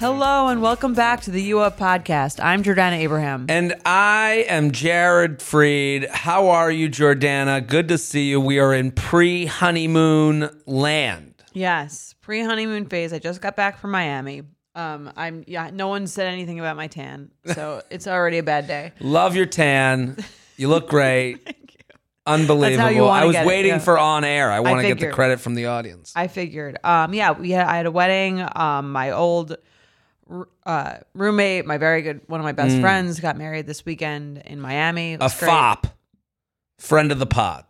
Hello and welcome back to the U Up podcast. I'm Jordana Abraham. And I am Jared Freid. How are you, Jordana? Good to see you. We are in pre honeymoon land. Yes, pre honeymoon phase. I just got back from Miami. Um, I'm yeah. No one said anything about my tan, so it's already a bad day. Love your tan. You look great. Unbelievable. That's how you I was get it, waiting yeah. for on air. I want to get the credit from the audience. I figured. Um, yeah, we had I had a wedding. Um, my old uh, roommate, my very good one of my best friends, got married this weekend in Miami. Mm. a great. fop. Friend of the pod.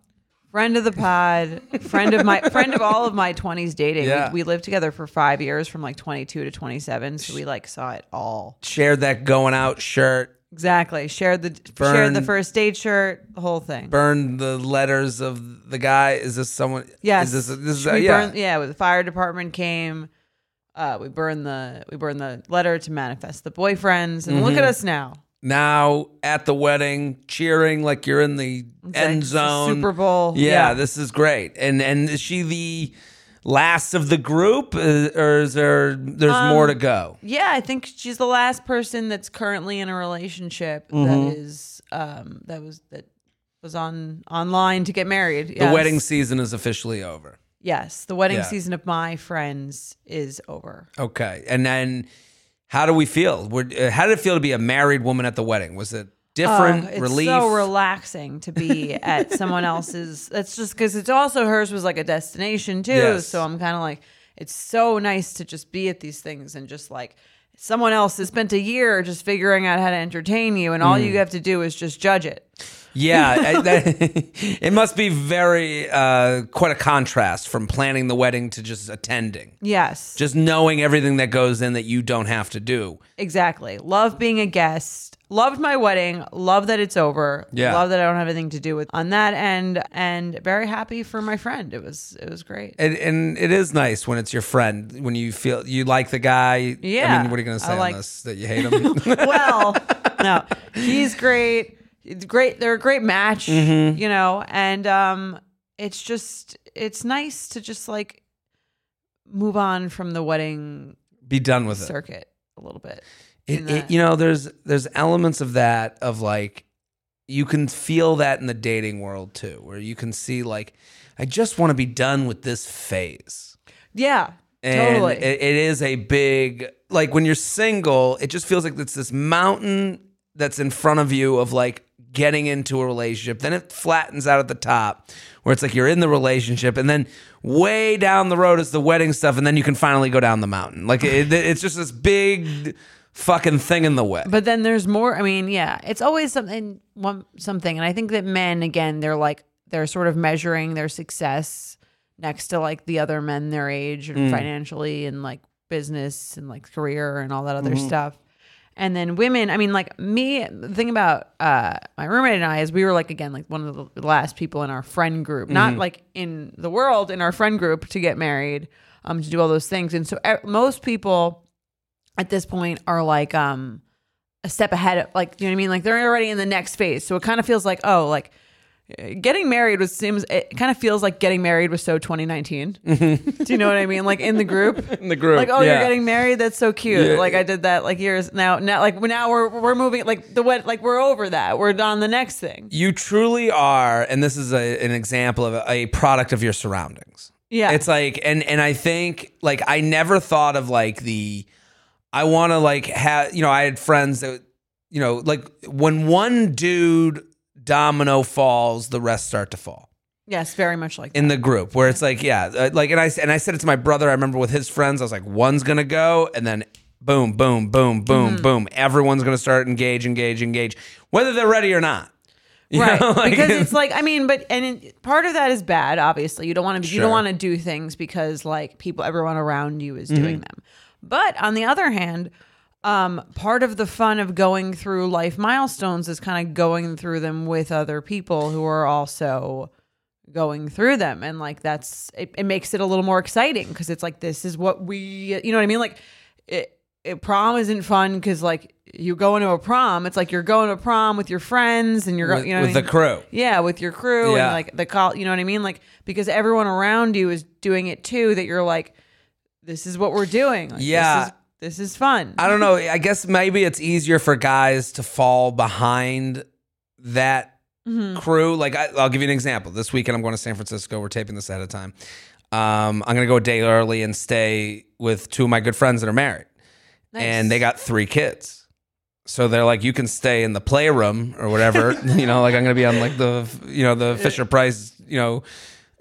friend of the pod, friend of my friend of all of my twenties dating. Yeah. We, we lived together for five years, from like twenty two to twenty seven. So we like saw it all. Shared that going out shirt. Exactly. Shared the Burn- the first date shirt, the whole thing. Burned the letters of the guy. Is this someone? Yes. Is this, this is, we uh, yeah. Burned, yeah. The fire department came. Uh, we burned the we burned the letter to manifest the boyfriends, and Mm-hmm. look at us now. now at the wedding, cheering like you're in the It's end like zone. Super Bowl. Yeah, this is great. And and is she the last of the group, Uh, or is there there's Um, more to go? Yeah, I think she's the last person that's currently in a relationship Mm-hmm. that is um that was that was on online to get married. The wedding season is officially over. Yes, the wedding Yeah. season of my friends is over. Okay, and then how do we feel? We're, uh, how did it feel to be a married woman at the wedding? Was it different? Oh, it's relief? so relaxing to be at someone else's. That's just because it's also hers was like a destination too. Yes. So I'm kind of like, it's so nice to just be at these things and just like someone else has spent a year just figuring out how to entertain you, and all Mm. you have to do is just judge it. Yeah, I- that- it must be very uh, quite a contrast from planning the wedding to just attending. Yes, Just knowing everything that goes in that you don't have to do. exactly. Love being a guest. Loved my wedding. Love that it's over. Yeah. Love that I don't have anything to do with on that end, and very happy for my friend. It was it was great. And, and it is nice when it's your friend when you feel you like the guy. Yeah. I mean, what are you going to I say like- on this? That you hate him? well, no, he's great. It's great. They're a great match, Mm-hmm. you know, and um, it's just it's nice to just like move on from the wedding Be done with it. circuit a little bit. It, it. You know, there's there's elements of that of like you can feel that in the dating world too, where you can see like I just want to be done with this phase. Yeah, And totally. it, it is a big like when you're single, it just feels like it's this mountain that's in front of you of like getting into a relationship. Then it flattens out at the top where it's like you're in the relationship and then way down the road is the wedding stuff and then you can finally go down the mountain. Like it, it's just this big fucking thing in the way. but then there's more. I mean, yeah, it's always something one something, and I think that men again, they're like they're sort of measuring their success next to like the other men their age and mm. financially and like business and like career and all that other mm-hmm. stuff. And then women, I mean, like me, the thing about uh, my roommate and I is we were like, again, like one of the last people in our friend group, not like in the world, in our friend group to get married, um, to do all those things. And so uh, most people at this point are like, um, a step ahead of like, you know what I mean? Like they're already in the next phase. So it kind of feels like, oh, like, Getting married was seems it kind of feels like getting married was so 2019. Mm-hmm. Do you know what I mean? Like in the group, in the group. like oh yeah. you're getting married that's so cute Yeah. like i did that like years now now like now we're we're moving like the wed like we're over that we're on the next thing You truly are, and this is a, an example of a, a product of your surroundings. yeah It's like, and and I think like I never thought of like the, I want to like have you know I had friends that you know like when one dude domino falls, the rest start to fall. Yes very much like in the group where it's like yeah uh, like and I and I said it to my brother I remember with his friends I was like one's gonna go and then boom boom boom boom Mm-hmm. boom. Everyone's gonna start engage engage engage whether they're ready or not. You right know, like- because it's like i mean but and it, part of that is bad obviously. You don't want to you don't want to do things because like people everyone around you is Mm-hmm. doing them. But on the other hand um part of the fun of going through life milestones is kind of going through them with other people who are also going through them and like that's it, it makes it a little more exciting because it's like this is what we you know what i mean like it, it prom isn't fun because like you go into a prom it's like you're going to prom with your friends and you're go- with, you know with I the mean? crew. yeah with your crew Yeah. and like the call you know what i mean like because everyone around you is doing it too that you're like this is what we're doing Like, this Yeah. Is, this is fun I don't know. I guess maybe it's easier for guys to fall behind that Mm-hmm. crew. Like I, I'll give you an example. This weekend I'm going to San Francisco. We're taping this ahead of time. Um, I'm going to go a day early and stay with two of my good friends that are married, Nice. and they got three kids. So they're like, you can stay in the playroom or whatever. you know, like I'm going to be on like the you know the Fisher Price. You know,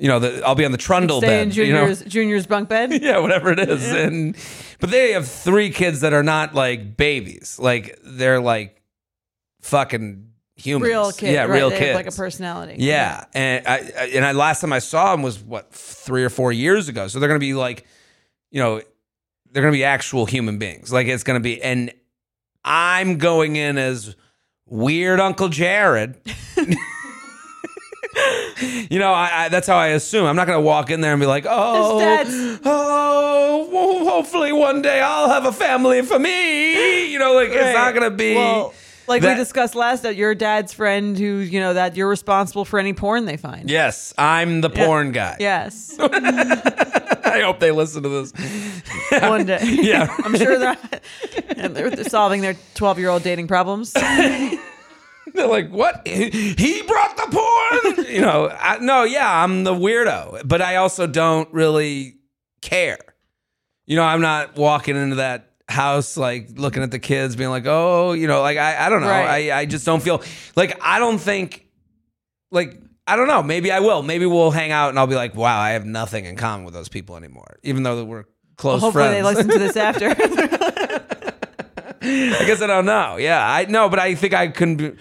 you know the I'll be on the Trundle stay bed. in you know? junior's junior's bunk bed yeah, whatever it is. And but they have three kids that are not like babies. Like they're like fucking humans. real kid Yeah, right? real They kids. like a personality Yeah, and I, I and I last time I saw them was what three or four years ago. So they're gonna be like, you know, they're gonna be actual human beings. Like it's gonna be, and I'm going in as weird Uncle Jared. you know, I, I, that's how I assume. I'm not gonna walk in there and be like, oh, oh, hopefully one day I'll have a family for me. You know, like it's not gonna be. well like that- we discussed last that your dad's friend who you know that you're responsible for any porn they find yes, I'm the porn guy. yes I hope they listen to this. one day Yeah. i'm sure they're, and they're they're solving their 12 year old dating problems They're like, what? He brought the porn? you know, I, no, yeah, I'm the weirdo, but I also don't really care. You know, I'm not walking into that house like looking at the kids being like, oh, you know, like I, I don't know. Right. I, I just don't feel like I don't think like I don't know. Maybe I will. Maybe we'll hang out and I'll be like, wow, I have nothing in common with those people anymore, even though we're close hopefully friends. they listen to this after I guess I don't know. Yeah, I know, but I think I can be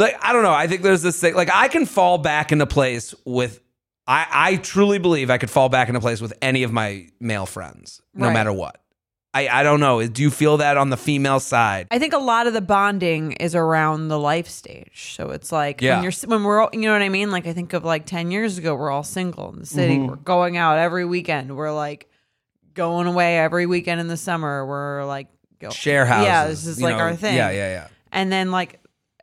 like I don't know. I think there's this thing like I can fall back into place with I I truly believe I could fall back into place with any of my male friends, no Right. matter what. I I don't know. Do you feel that on the female side? I think a lot of the bonding is around the life stage. So it's like Yeah. when you're when we're all- you know what I mean. Like I think of like ten years ago, we're all single in the city. Mm-hmm. We're going out every weekend. We're like going away every weekend in the summer. We're like go, Share houses. Yeah, this is like know? our thing. Yeah, yeah, yeah. And then like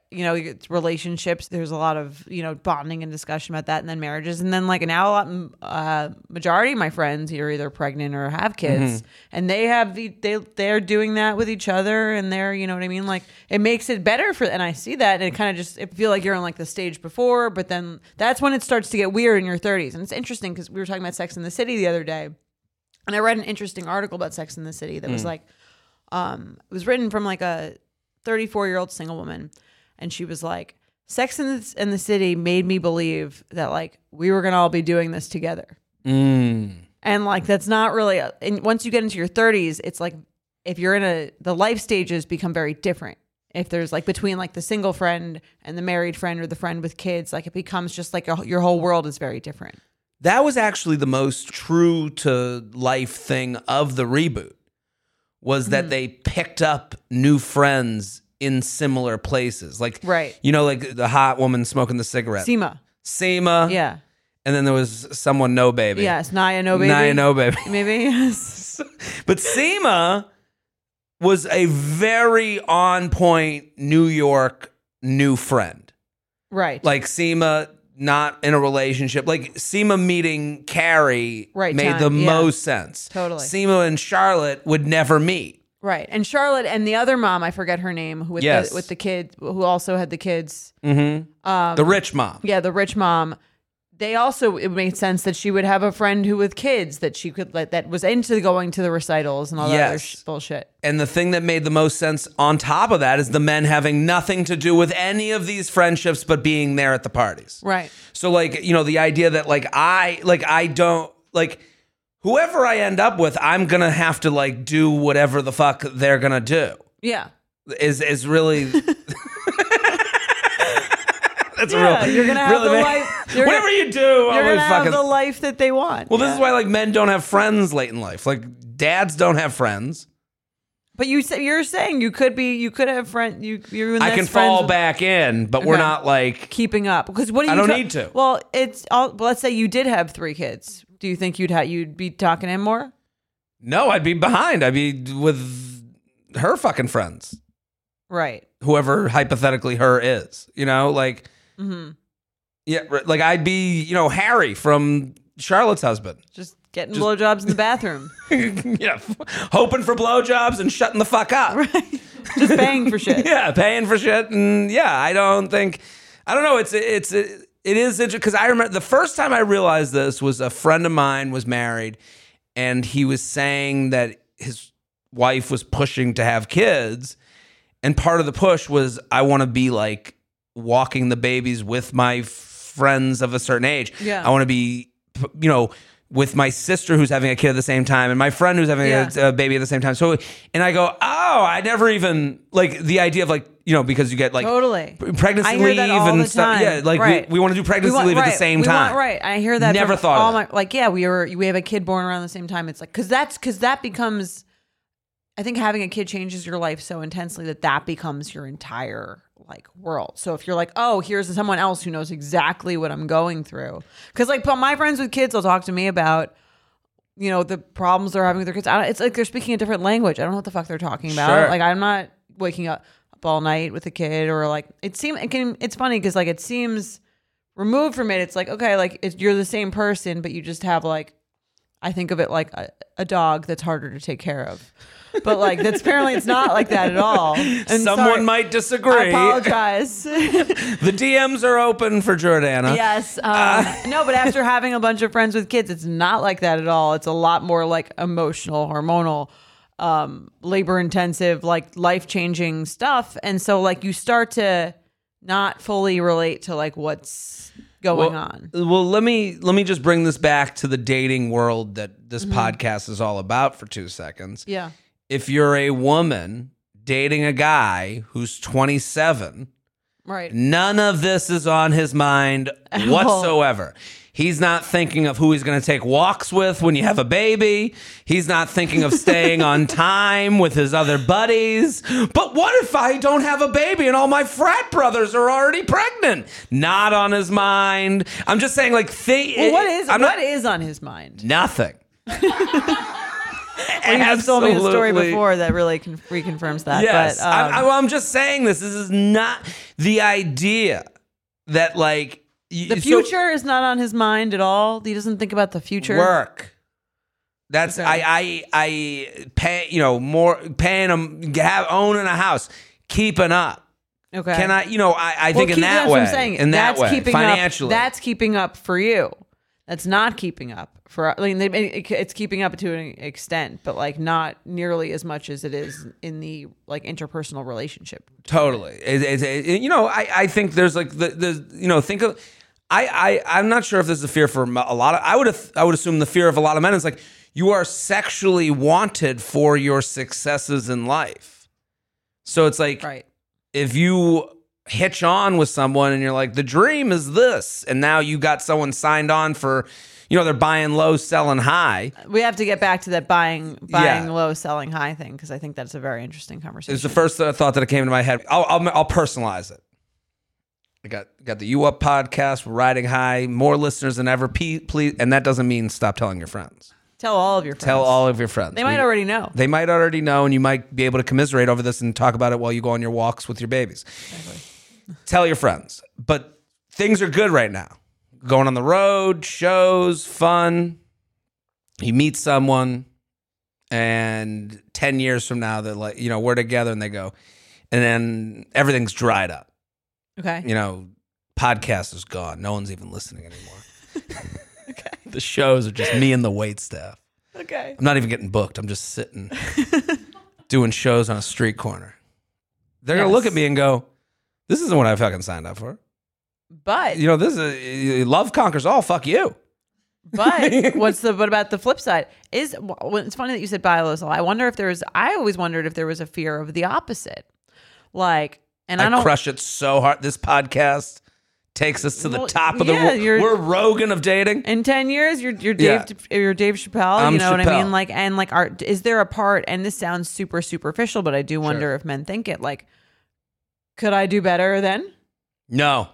you know it's relationships. There's a lot of you know bonding and discussion about that, and then marriages, and then like now a lot uh, majority of my friends are either pregnant or have kids, Mm-hmm. and they have the they they're doing that with each other, and they're you know what I mean. Like it makes it better for, and I see that, and it kind of just it feel like you're on like the stage before, but then that's when it starts to get weird in your 30s, and it's interesting because we were talking about Sex in the City the other day, and I read an interesting article about Sex in the City that was like, um, it was written from like a 34 year old single woman, and she was like, Sex in the, in the City made me believe that like we were gonna all be doing this together, Mm. and like that's not really. A, and once you get into your 30s, it's like if you're in a the life stages become very different. If there's like between like the single friend and the married friend or the friend with kids, like it becomes just like a, your whole world is very different. That was actually the most true to life thing of the reboot was Mm. that they picked up new friends in similar places. Like Right. you know, like the hot woman smoking the cigarette. Sema, Seema. yeah, And then there was someone no baby. yes, Nya, no baby, Nya no baby. maybe, yes. but Seema was a very on point New York new friend. right, Like Seema not in a relationship. Like Seema meeting Carrie Right made time, the yeah. most sense. Totally. Seema and Charlotte would never meet. Right. And Charlotte and the other mom, I forget her name, who with Yes. the with the kid who also had the kids. Mm-hmm. Um, the rich mom. Yeah, the rich mom. They also it made sense that she would have a friend who with kids that she could let that was into going to the recitals and all that other sh- bullshit. And the thing that made the most sense on top of that is the men having nothing to do with any of these friendships but being there at the parties. Right. So like, you know, the idea that like I like I don't like whoever I end up with, I'm gonna have to like do whatever the fuck they're gonna do. Yeah. Is is really That's Yeah, real. you're gonna have really the life- Whatever gonna- you do, You're gonna have fucking. the life that they want. well, this is why like men don't have friends late in life. Like dads don't have friends. But you say you're saying you could be, you could have friend, you you and I can fall friends back in, but we're not like. keeping up because what do you? I don't ta- need to. Well, it's. All, well, let's say you did have three kids. Do you think you'd ha- you'd be talking to him more? No, I'd be behind. I'd be with her fucking friends, Right. whoever hypothetically her is. You know, like hmm yeah, like I'd be you know Harry from Charlotte's husband. Just getting blowjobs in the bathroom. yeah, hoping for blowjobs and shutting the fuck up. right. Just paying for shit. yeah, paying for shit, and yeah, I don't think, I don't know. It's it's it is interesting because I remember the first time I realized this was a friend of mine was married, and he was saying that his wife was pushing to have kids, and part of the push was I want to be like walking the babies with my friends of a certain age. Yeah. I want to be, you know. With my sister who's having a kid at the same time, and my friend who's having Yeah. a, a baby at the same time. So, and I go, oh, I never even like the idea of like you know because you get like Totally. pregnancy leave and stuff. Yeah, like Right. we, we want to do pregnancy want- leave at the same We want- time. right. I hear that. Never thought of all my like. Yeah, we were. We have a kid born around the same time. It's like because that's because that becomes. I think having a kid changes your life so intensely that that becomes your entire like world. So if you're like, oh, here's someone else who knows exactly what I'm going through, because like my friends with kids will talk to me about. You know the problems they're having with their kids. I don't, it's like they're speaking a different language. I don't know what the fuck they're talking about. Sure. Like I'm not waking up all night with a kid or like it seems. It can. It's funny because like it seems removed from it, it's like okay, like it's, you're the same person, but you just have like, I think of it like a, a dog that's harder to take care of. But like that's apparently it's not like that at all. And Someone sorry, might I disagree. apologize. The DMs are open for Jordana. yes, um, no, but after having a bunch of friends with kids, it's not like that at all. It's a lot more like emotional, hormonal, um, labor intensive, like life changing stuff. And so like you start to not fully relate to like what's going well, on. Well, let me let me just bring this back to the dating world that this Mm-hmm. podcast is all about for two seconds. Yeah. If you're a woman dating a guy who's 27, Right. none of this is on his mind whatsoever. He's not thinking of who he's going to take walks with when you have a baby. He's not thinking of staying on time with his other buddies. But what if I don't have a baby and all my frat brothers are already pregnant? Not on his mind. I'm just saying, like, th- Well, what is I'm what not- is on his mind? nothing. Well, you've told me a story before that really con- reconfirms that. Yes, but, um, I'm, I'm- I'm just saying this. This is not the idea that like the so- future is not on his mind at all. He doesn't think about the future. work. That's Okay. I I I pay you know more paying them have owning a house keeping up. Okay. Can I you know I, I think Well, in that that's way what I'm saying. in that that's way keeping financially Up, that's keeping up for you. That's not keeping up for. I mean, they- it's keeping up to an extent, but like not nearly as much as it is in the like interpersonal relationship. Totally. It, it, it- you know, I, I think there's like the, the you know think of I I I'm not sure if there's a fear for a lot of I would have I would assume the fear of a lot of men is like you are sexually wanted for your successes in life. So it's like Right. if you hitch on with someone and you're like the dream is this and now you got someone signed on for you know they're buying low selling high We have to get back to that buying buying Yeah. low, selling high thing because I think that's a very interesting conversation. It's the first thought that came into my head. I'll, I'll, I'll personalize it. I got got the You Up podcast. We're riding high. More listeners than ever. Please, and that doesn't mean stop telling your friends. Tell all of your friends. Tell all of your friends. They might We- already know. They might already know, and you might be able to commiserate over this and talk about it while you go on your walks with your babies. Tell your friends. But things are good right now. Going on the road, shows, fun. You meet someone, and 10 years from now, they're like, you know, we're together, and they go, and then everything's dried up. Okay. You know, podcast is gone. No one's even listening anymore. Okay. the shows are just me and the wait staff. Okay. I'm not even getting booked. I'm just sitting doing shows on a street corner. They're gonna look at me and go, "This isn't what I fucking signed up for." But You know, this is uh, uh, love conquers all. Fuck you. But what's the what about the flip side? Is well, it's funny that you said sell. I wonder if there's. I always wondered if there was a fear of the opposite, like, and I, I, don't. crush it so hard. This podcast takes us to the top of the. yeah, ro- you're- we're Rogan of dating. in 10 years you're you're Dave Yeah. you're Dave Chappelle I'm you know what I mean like and like are is there a part and this sounds super superficial but I do wonder if men think it like could I do better then No,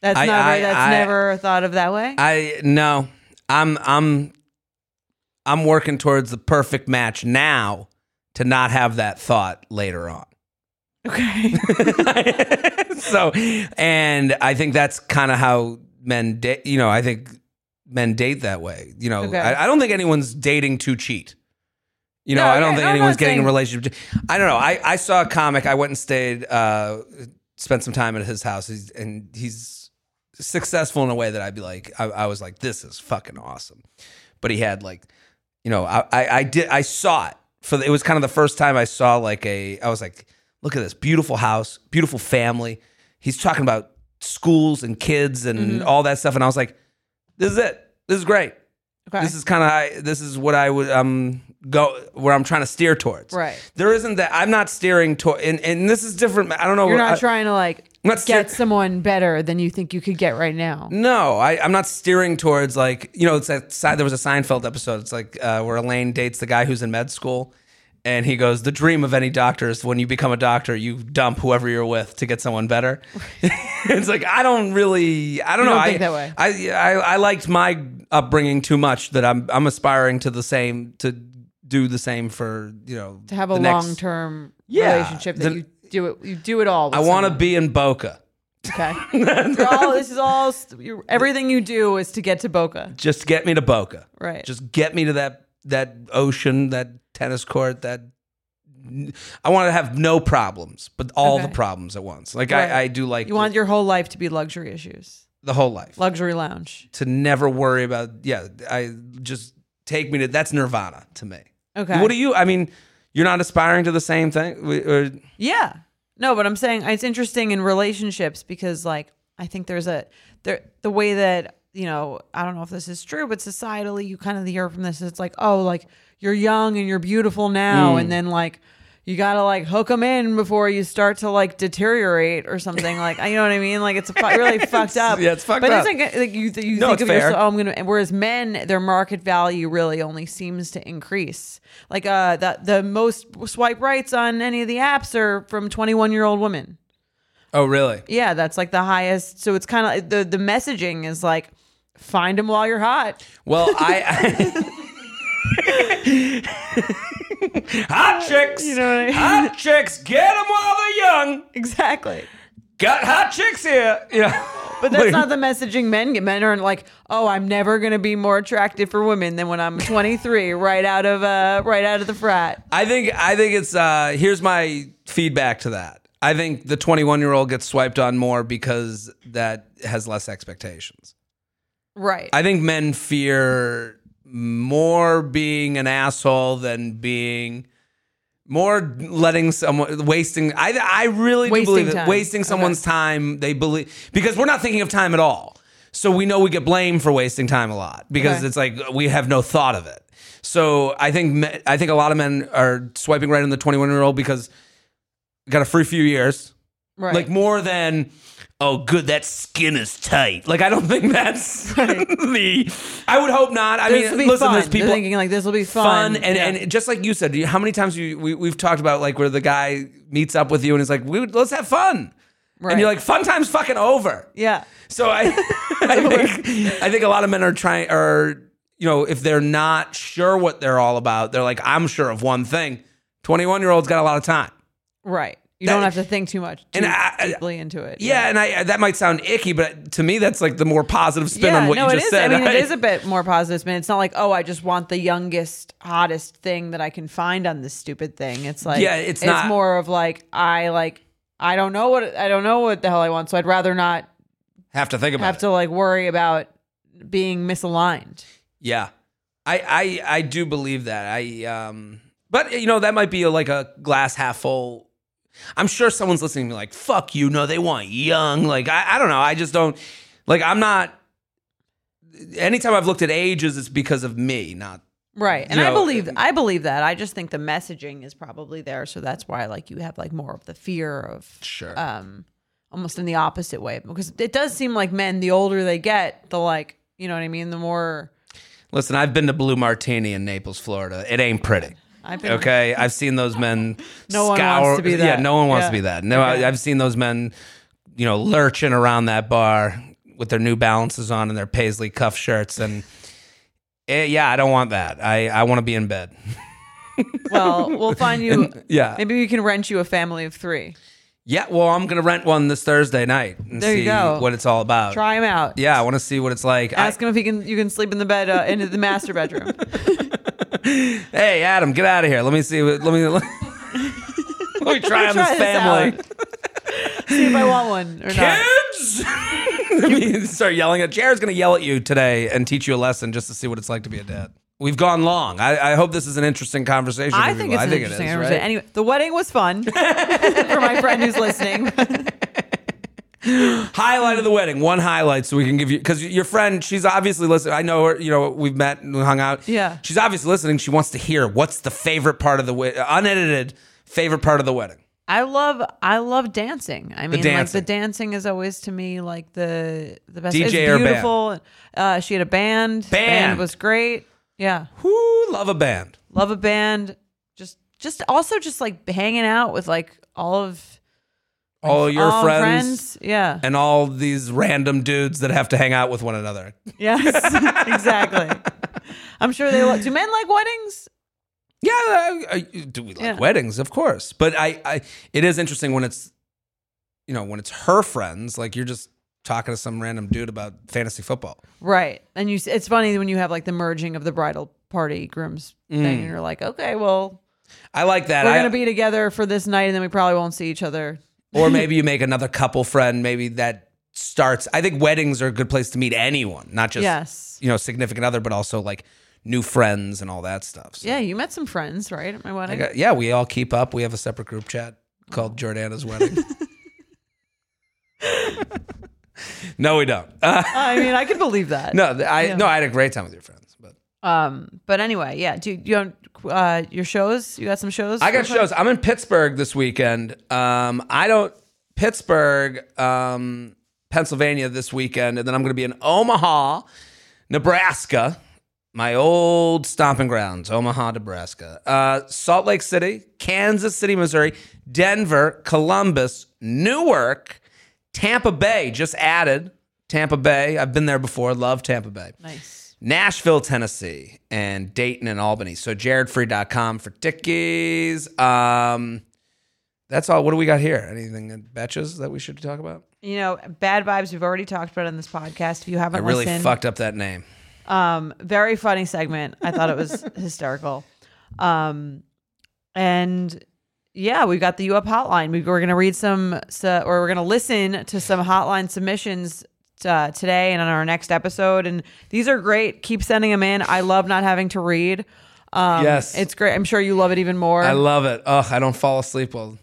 that's I- never I- that's I- never thought of that way I no. I'm I'm I'm working towards the perfect match now to not have that thought later on. okay so, and I think that's kind of how men date. You know, I think men date that way. You know, Okay. I, I don't think anyone's dating to cheat. You know, No, I don't okay, think no, anyone's getting saying- a relationship. I don't know. I, I saw a comic. I went and stayed, uh, spent some time at his house, he's, and he's successful in a way that I'd be like, I, I was like, this is fucking awesome. But he had like, you know, I, I, I did, I saw it for. The, it was kind of the first time I saw like a. I was like, look at this beautiful house, beautiful family. He's talking about schools and kids and Mm-hmm. all that stuff, and I was like, this is it. This is great. okay This is kind of this is what I would um go where I'm trying to steer towards. Right. There isn't that I'm not steering toward, and, and this is different. I don't know. you're not I- trying to like get steer- someone better than you think you could get right now No, I, I'm not steering towards like you know. It's that side. There was a Seinfeld episode. It's like uh, where Elaine dates the guy who's in med school, and he goes, "The dream of any doctor is when you become a doctor, you dump whoever you're with to get someone better." it's like I don't really, I don't You know. don't I, that way. I, I I liked my upbringing too much that I'm I'm aspiring to the same to do the same for you know to have a the next- long term Yeah, relationship that the- you do it you do it all with I want to someone. be in Boca. okay You're all, this is all you everything you do is to get to Boca Just get me to Boca. Right. Just get me to that that ocean, that tennis court, that I want to have no problems, but all Okay. the problems at once. Like Right. I, I do like you want your whole life to be luxury issues the whole life. luxury lounge to never worry about yeah, I just take me to that's nirvana to me. Okay What do you I mean, you're not aspiring to the same thing? We- Or, Yeah. No, but I'm saying it's interesting in relationships because like I think there's a there the way that you know I don't know if this is true, but societally you kind of hear from this. It's like oh like you're young and you're beautiful now, and mm. then like you gotta like hook them in before you start to like deteriorate or something like you know what I mean. Like it's fu- really fucked up. yeah, it's fucked but up. But it's like, like you you No, think of fair. yourself. Oh, I'm gonna. Whereas men, their market value really only seems to increase. Like uh, the the most swipe rights on any of the apps are from 21 year old women. oh really? Yeah, that's like the highest. So it's kind of the the messaging is like find them while you're hot. Well, I, hot chicks, You know what I mean? hot chicks, get them while they're young. Exactly. Got hot chicks here. Yeah, But that's not the messaging men get. Men aren't like, oh, I'm never gonna be more attractive for women than when I'm 23, right out of uh, right out of the frat. I think I think it's uh here's my feedback to that. I think the 21 year old gets swiped on more because that has less expectations. Right. I think men fear more being an asshole than being more letting someone wasting. I I really do Wasting believe that time. wasting someone's time. They believe because we're not thinking of time at all. So we know we get blamed for wasting time a lot because Okay. it's like we have no thought of it. So I think me- I think a lot of men are swiping right on the 21 year old because got a free few years right. like more than oh good that skin is tight like i don't think that's the i would hope not i this mean listen fun. there's people They're thinking like this will be fun, fun, and, Yeah. and just like you said how many times you, we, we've talked about like where the guy meets up with you and is like we would, let's have fun Right. and you're like fun time's fucking over yeah. so I, I think I think a lot of men are trying are you know if they're not sure what they're all about they're like I'm sure of one thing 21 year olds got a lot of time Right. You That- don't have to think too much too And I- deeply into it. Yeah, and I that might sound icky, but to me, that's like the more positive spin yeah, on what no, you just is. said. I mean, I- it is a bit more positive spin. It's not like, oh, I just want the youngest, hottest thing that I can find on this stupid thing. It's like, Yeah, it's not- more of like, I like, I don't know what I don't know what the hell I want, so I'd rather not have to think about have it. to like worry about being misaligned. Yeah, I, I I do believe that. I um, but you know that might be like a glass half full. I'm sure someone's listening to me like, "Fuck you!" No, they want young. Like I, I don't know. I just don't like. I'm not. Anytime I've looked at ages, it's because of me, not Right. And You I believe I believe that. I just think the messaging is probably there, so that's why like you have like more of the fear of Sure. um almost in the opposite way because it does seem like men, the older they get, the like, you know what I mean, the more. Listen, I've been to Blue Martini in Naples, Florida. It ain't pretty. I've been, Okay, I've seen those men. No one scour, wants to be that. Yeah, no one wants Yeah. to be that. No, Okay. I, I've seen those men, you know, lurching around that bar with their New Balances on and their paisley cuff shirts, and eh, yeah, I don't want that. I I want to be in bed. Well, we'll find you. Yeah, Maybe we can rent you a family of three. yeah. Well, I'm gonna rent one this Thursday night and There see what it's all about. Try him out. Yeah, I want to see what it's like. I- Ask him if he can. You can sleep in the bed uh, into the master bedroom. hey, Adam, get out of here. Let me see. What, let me let, me try on Try this family. See if I want one or not. Kids! Start yelling at Jared's going to yell at you today and teach you a lesson just to see what it's like to be a dad. We've gone long. I, I hope this is an interesting conversation. I think people. it's I an think interesting it is, conversation. right? Anyway, the wedding was fun for my friend who's listening. Highlight of the wedding. One highlight, so we can give you because your friend. She's obviously listening. I know her. You know, we've met and hung out. Yeah. She's obviously listening. She wants to hear what's the favorite part of the we- unedited favorite part of the wedding. I love I love dancing. I mean, like dancing. the dancing is always to me like the the best. DJ it's or band? beautiful. Uh, she had a band. Band. was great. Yeah, Whoo, love a band. love a band. Just just also just like hanging out with like all of All your all friends, Yeah. and all these random dudes that have to hang out with one another. Yes. exactly. I'm sure they do. Men like weddings? Yeah, I, I, do we like Yeah. weddings? Of course, but I, I, it is interesting when it's, you know, when it's her friends. Like you're just talking to some random dude about fantasy football. Right. And you, it's funny when you have like the merging of the bridal party groom's thing, and you're like, okay, well, I like that. we're Mm. Gonna be together for this night, and then we probably won't see each other. Or maybe you make another couple friend. Maybe that starts. I think weddings are a good place to meet anyone, not just yes. you know significant other, but also like new friends and all that stuff. So Yeah, you met some friends, right? At my wedding. got- yeah, we all keep up. We have a separate group chat called Jordana's wedding. no, we don't. Uh, I mean, I could believe that. no, I Yeah. no, I had a great time with your friends. Um, but anyway, yeah. Do you have uh, your shows? You got some shows? I got shows. I'm in Pittsburgh this weekend. Um, I don't Pittsburgh, um, Pennsylvania this weekend, and then I'm going to be in Omaha, Nebraska, my old stomping grounds, Omaha, Nebraska, uh, Salt Lake City, Kansas City, Missouri, Denver, Columbus, Newark, Tampa Bay. Just added Tampa Bay. I've been there before. Love Tampa Bay. Nice. Nashville, Tennessee, and Dayton and Albany. So jaredfreid.com for tickies. Um, that's all. What do we got here? Anything that betches that we should talk about? You know, bad vibes. We've already talked about on this podcast. If you haven't I really listened, fucked up that name. Um, very funny segment. I thought it was hysterical. Um, and yeah, we got the U Up hotline. We, we're gonna read some, so, or we're gonna listen to some hotline submissions uh, today and on our next episode. And these are great. Keep sending them in. I love not having to read. Um, Yes. it's great. I'm sure you love it even more. I love it. Ugh, I don't fall asleep well.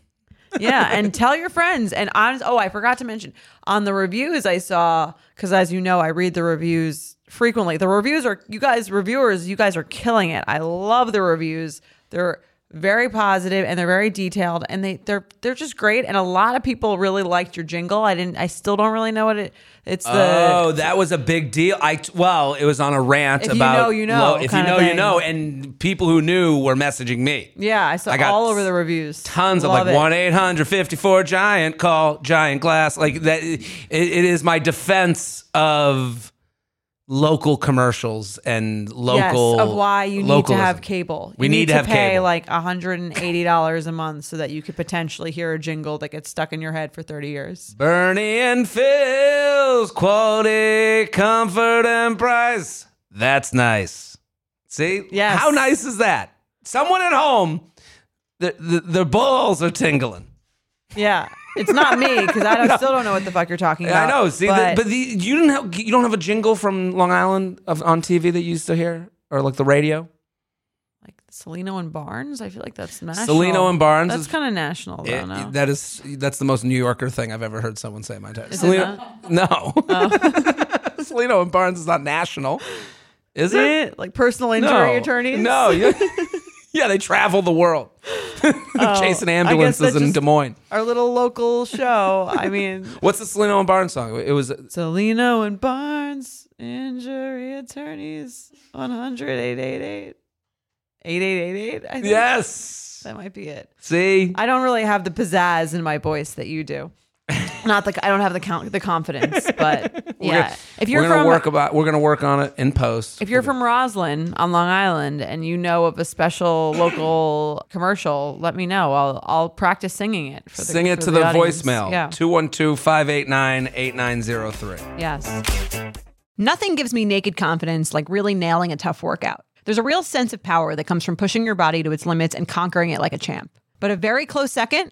yeah, and tell your friends. And honest, oh, I forgot to mention on the reviews I saw because as you know, I read the reviews frequently. The reviews are you guys reviewers, you guys are killing it. I love the reviews. They're very positive and they're very detailed and they they're they're just great. And a lot of people really liked your jingle. I didn't. I still don't really know what it. It's the oh, that was a big deal. I well, it was on a rant If you about know, you know if you kinda know, you thing. know, and people who knew were messaging me. yeah. I saw I got all over the reviews. Tons Love of like it. one eight hundred fifty four giant call giant glass like that. It, it is my defense of local commercials and local yes, of why you need to have cable. We need need, to have pay cable. like $180 a month so that you could potentially hear a jingle that gets stuck in your head for 30 years. Bernie and Phil's quality, comfort, and price. That's nice. See? Yes. How nice is that? Someone at home, the, the, their balls are tingling. Yeah. It's not me because I don't, still don't know what the fuck you're talking about. I know. See, but, the, but the, you didn't have you don't have a jingle from Long Island of, on TV that you used to hear or like the radio. like Cellino and Barnes, I feel like that's national. Cellino and Barnes That's is- kind of national, though. It- no? that is that's the most New Yorker thing I've ever heard someone say in my entire. Is it no, Cellino and Barnes is not national, is it? like personal injury attorneys? No, yeah, yeah, they travel the world. Oh, chasing ambulances in Des Moines. Our little local show. I mean, What's the Cellino and Barnes song? It was Cellino and Barnes, injury attorneys, 100 888 8888. Yes. that might be it. See, I don't really have the pizzazz in my voice that you do. Not the I don't have the count the confidence, but yeah. gonna- if you're we're gonna from work about. We're gonna work on it in post. if you're from Roslyn on Long Island and you know of a special local commercial, let me know. I'll I'll practice singing it. For the, Sing it to the, audience. voicemail Yeah. 212-589-8903. Yes. Nothing gives me naked confidence like really nailing a tough workout. There's a real sense of power that comes from pushing your body to its limits and conquering it like a champ. But a very close second,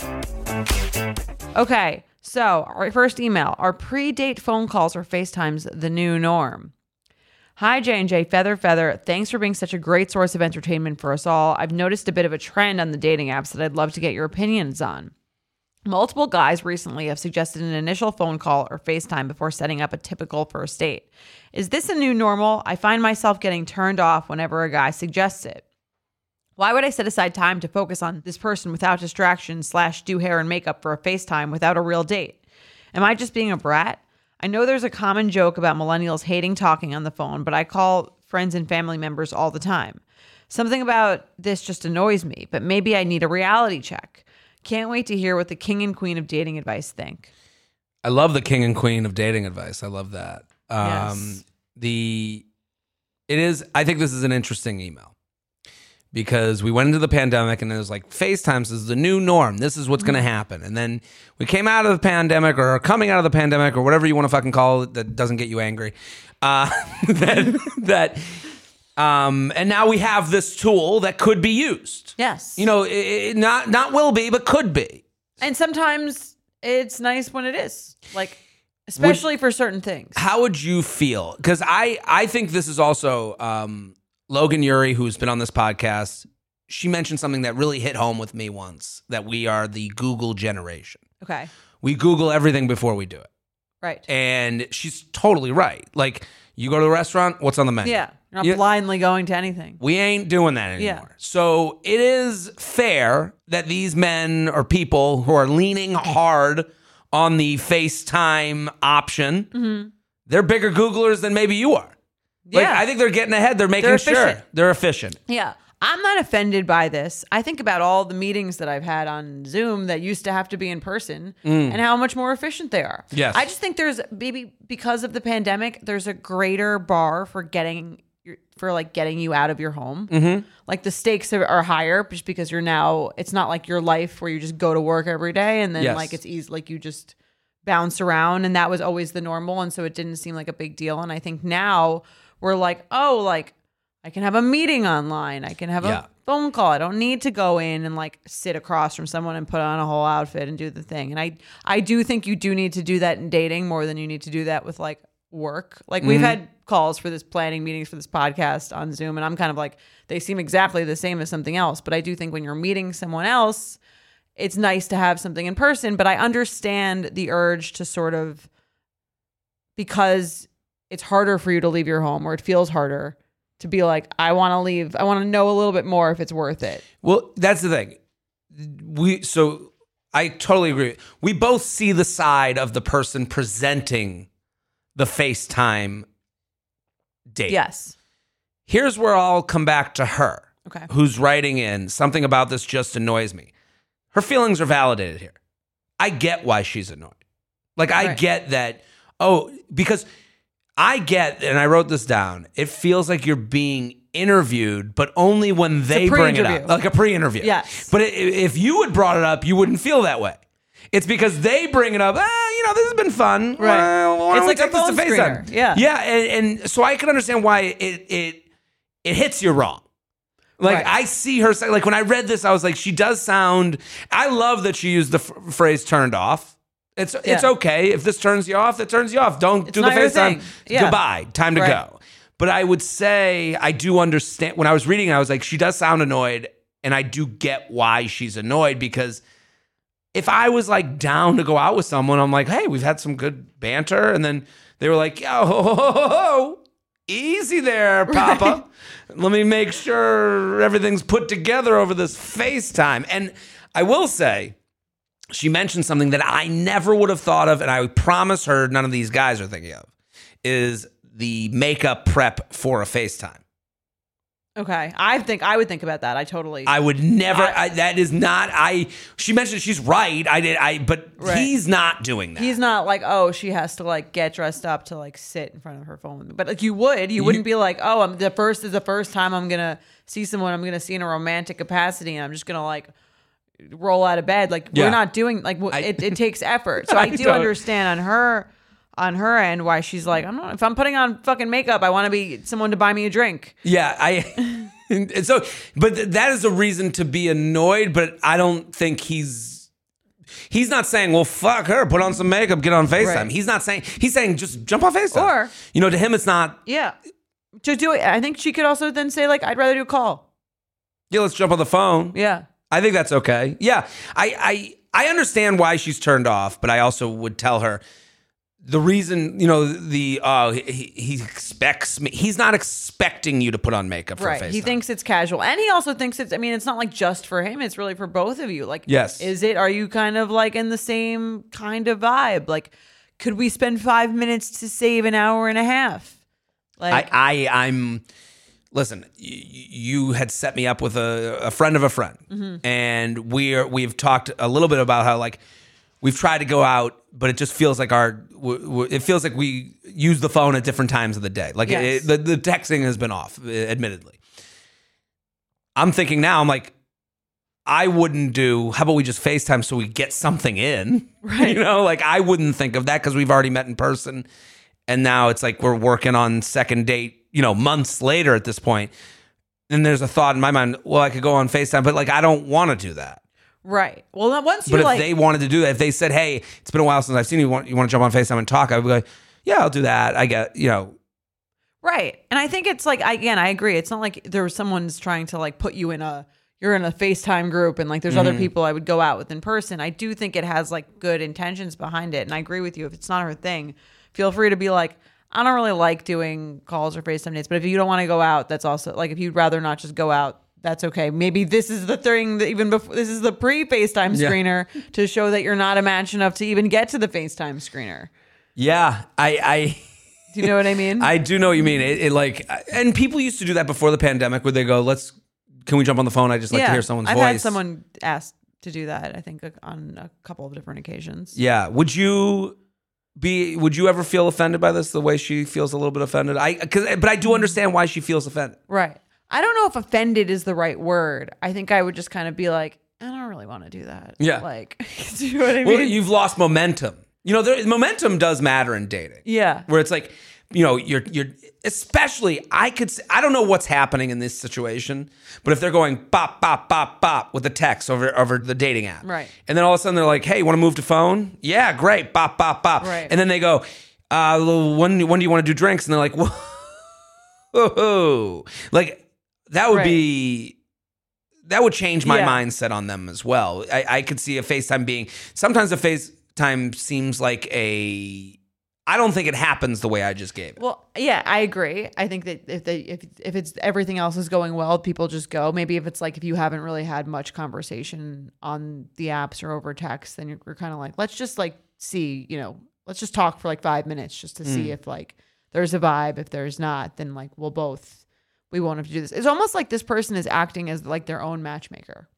Okay, so our first email: Our pre-date phone calls or FaceTimes the new norm? Hi J and J Feather Feather. Thanks for being such a great source of entertainment for us all. I've noticed a bit of a trend on the dating apps that I'd love to get your opinions on. Multiple guys recently have suggested an initial phone call or FaceTime before setting up a typical first date. Is this a new normal? I find myself getting turned off whenever a guy suggests it. Why would I set aside time to focus on this person without distraction slash do hair and makeup for a FaceTime without a real date? Am I just being a brat? I know there's a common joke about millennials hating talking on the phone, but I call friends and family members all the time. Something about this just annoys me, but maybe I need a reality check. Can't wait to hear what the king and queen of dating advice think. I love the king and queen of dating advice. I love that. Um, Yes. The it is. I think this is an interesting email because we went into the pandemic and it was like FaceTimes is the new norm. This is what's going to happen. And then we came out of the pandemic or are coming out of the pandemic or whatever you want to fucking call it that doesn't get you angry. Uh, that that. Um, and now we have this tool that could be used. Yes. You know, it, it, not not will be, but could be. and sometimes it's nice when it is. Like, especially for certain things. how would you feel? Because I I think this is also um, Logan Ury, who's been on this podcast. She mentioned something that really hit home with me once that we are the Google generation. Okay. We Google everything before we do it, Right. and she's totally right. Like you go to a restaurant, what's on the menu? yeah. You're not blindly going to anything. We ain't doing that anymore. Yeah. So it is fair that these men or people who are leaning hard on the FaceTime option, Mm-hmm. they're bigger Googlers than maybe you are. Like, Yeah. I think they're getting ahead. They're making They're sure they're efficient. Yeah. I'm not offended by this. I think about all the meetings that I've had on Zoom that used to have to be in person and how much more efficient they are. Mm. Yes. I just think there's maybe because of the pandemic, there's a greater bar for getting your- for like getting you out of your home. Mm-hmm. Like the stakes are, are higher just because you're now. It's not like your life where you just go to work every day and then Yes. like it's easy. Like you just bounce around and that was always the normal and so it didn't seem like a big deal. And I think now we're like, oh, like I can have a meeting online. I can have Yeah. a phone call. I don't need to go in and like sit across from someone and put on a whole outfit and do the thing. And I I do think you do need to do that in dating more than you need to do that with like work. Like we've mm-hmm. had calls for this planning meetings for this podcast on Zoom and I'm kind of like they seem exactly the same as something else, but I do think when you're meeting someone else, it's nice to have something in person, but I understand the urge to sort of because it's harder for you to leave your home or it feels harder to be like, I want to leave. I want to know a little bit more if it's worth it. Well, that's the thing. We so I totally agree. We both see the side of the person presenting the FaceTime date. Yes. Here's where I'll come back to her. Okay. Who's writing in something about this just annoys me. Her feelings are validated here. I get why she's annoyed. Like I Right. get that. Oh, because I get, and I wrote this down. It feels like you're being interviewed, but only when they bring it up, like a pre-interview. Yes. But i- if you had brought it up, you wouldn't feel that way. It's because they bring it up. Ah, you know, this has been fun. Right. Well, why It's don't we like a take this to phone FaceTime? screener. Yeah. Yeah, and, and so I can understand why it it it hits you wrong. Like Right. I see her say, like when I read this, I was like, she does sound. I love that she used the f- phrase "turned off." It's it's okay if this turns you off. It turns you off. Don't do the FaceTime. Yeah. Goodbye. Time to Right. go. But I would say I do understand. When I was reading, I was like, she does sound annoyed, and I do get why she's annoyed because if I was like down to go out with someone, I'm like, hey, we've had some good banter, and then they were like, yo, ho, ho, ho, easy there, Papa. Let me make sure everything's put together over this FaceTime. And I will say, she mentioned something that I never would have thought of, and I promise her none of these guys are thinking of, is the makeup prep for a FaceTime. Okay. I think I would think about that. I totally. I would never. I- I, that is not. I. She mentioned she's right. I did. I. But Right. he's not doing that. He's not like, oh, she has to like get dressed up to like sit in front of her phone. But like you would, you, wouldn't be like, oh, I'm the first is the first time I'm gonna see someone I'm gonna see in a romantic capacity, and I'm just gonna like roll out of bed. Like Yeah. we're not doing like I- it, it takes effort. So I I, do don't- understand on her on her end why she's like, I'm not if I'm putting on fucking makeup, I want to be someone to buy me a drink. Yeah, I. and so, but th- that is a reason to be annoyed. But I don't think he's. He's not saying, "Well, fuck her, put on some makeup, get on Facetime." Right. He's not saying. He's saying, "Just jump on Facetime." Or- you know, to him, it's not. Yeah. To do it, I think she could also then say like, I'd rather do a call. Yeah, let's jump on the phone. Yeah. I think that's okay. Yeah, I, I I understand why she's turned off, but I also would tell her the reason. You know, the uh, he, he expects me. He's not expecting you to put on makeup for right. FaceTime. He thinks it's casual, and he also thinks it's. I mean, it's not like just for him. It's really for both of you. Like, Yes. is it? Are you kind of like in the same kind of vibe? Like, could we spend five minutes to save an hour and a half? Like, I, I I'm listen. You had set me up with a, a friend of a friend, Mm-hmm. and we're we've talked a little bit about how like we've tried to go out, but it just feels like our it feels like we use the phone at different times of the day. Like Yes. it, the the texting has been off, eh, admittedly. I'm thinking now. I'm like. I wouldn't do. How about we just FaceTime so we get something in? Right. You know, like I wouldn't think of that because we've already met in person, and now it's like we're working on second date. You know, months later at this point. Then there's a thought in my mind. Well, I could go on Facetime, but like I don't want to do that. right. Well, once you But if like, they wanted to do that, if they said, "Hey, it's been a while since I've seen you. Want you want to jump on Facetime and talk?" I would be like, "Yeah, I'll do that." I get, you know, Right. And I think it's like I- again, I agree. It's not like there was someone's trying to like put you in a you're in a FaceTime group and like there's other mm-hmm. people I would go out with in person. I do think it has like good intentions behind it. And I agree with you. If it's not her thing, feel free to be like, I don't really like doing calls or FaceTime dates, but if you don't want to go out, that's also like if you'd rather not just go out, that's okay. Maybe this is the thing that even before this is the pre FaceTime Yeah. screener to show that you're not a match enough to even get to the FaceTime screener. yeah, I, I. Do you know what I mean? I do know what you mean. It, it like, and people used to do that before the pandemic, where they go, "Let's, can we jump on the phone? I just like to hear someone's voice. I've had someone ask to do that. I think uh, on a couple of different occasions. Yeah. Would you be? Would you ever feel offended by this? The way she feels a little bit offended. I, cause, but I do understand why she feels offended. Right. I don't know if offended is the right word. I think I would just kind of be like, I don't really want to do that. Yeah. Like, do you know what I mean? Well, you've lost momentum. You know, there, momentum does matter in dating. yeah. where it's like you know you're you're especially I could I don't know what's happening in this situation, but if they're going bop bop bop bop with the text over over the dating app, Right. and then all of a sudden they're like, hey, you want to move to phone? Yeah, great, bop bop bop, Right. and then they go, uh, when when do you want to do drinks? And they're like, whoa, like that would Right. be. That would change my Yeah. mindset on them as well. I, I could see a FaceTime being sometimes a FaceTime seems like a I don't think it happens the way I just gave it. Well, yeah, I agree. I think that if they if if it's everything else is going well, people just go. Maybe if it's like if you haven't really had much conversation on the apps or over text, then you're, you're kind of like, let's just like see, you know, let's just talk for like five minutes just to see mm. if like there's a vibe. If there's not, then like we'll both we won't have to do this. It's almost like this person is acting as like their own matchmaker.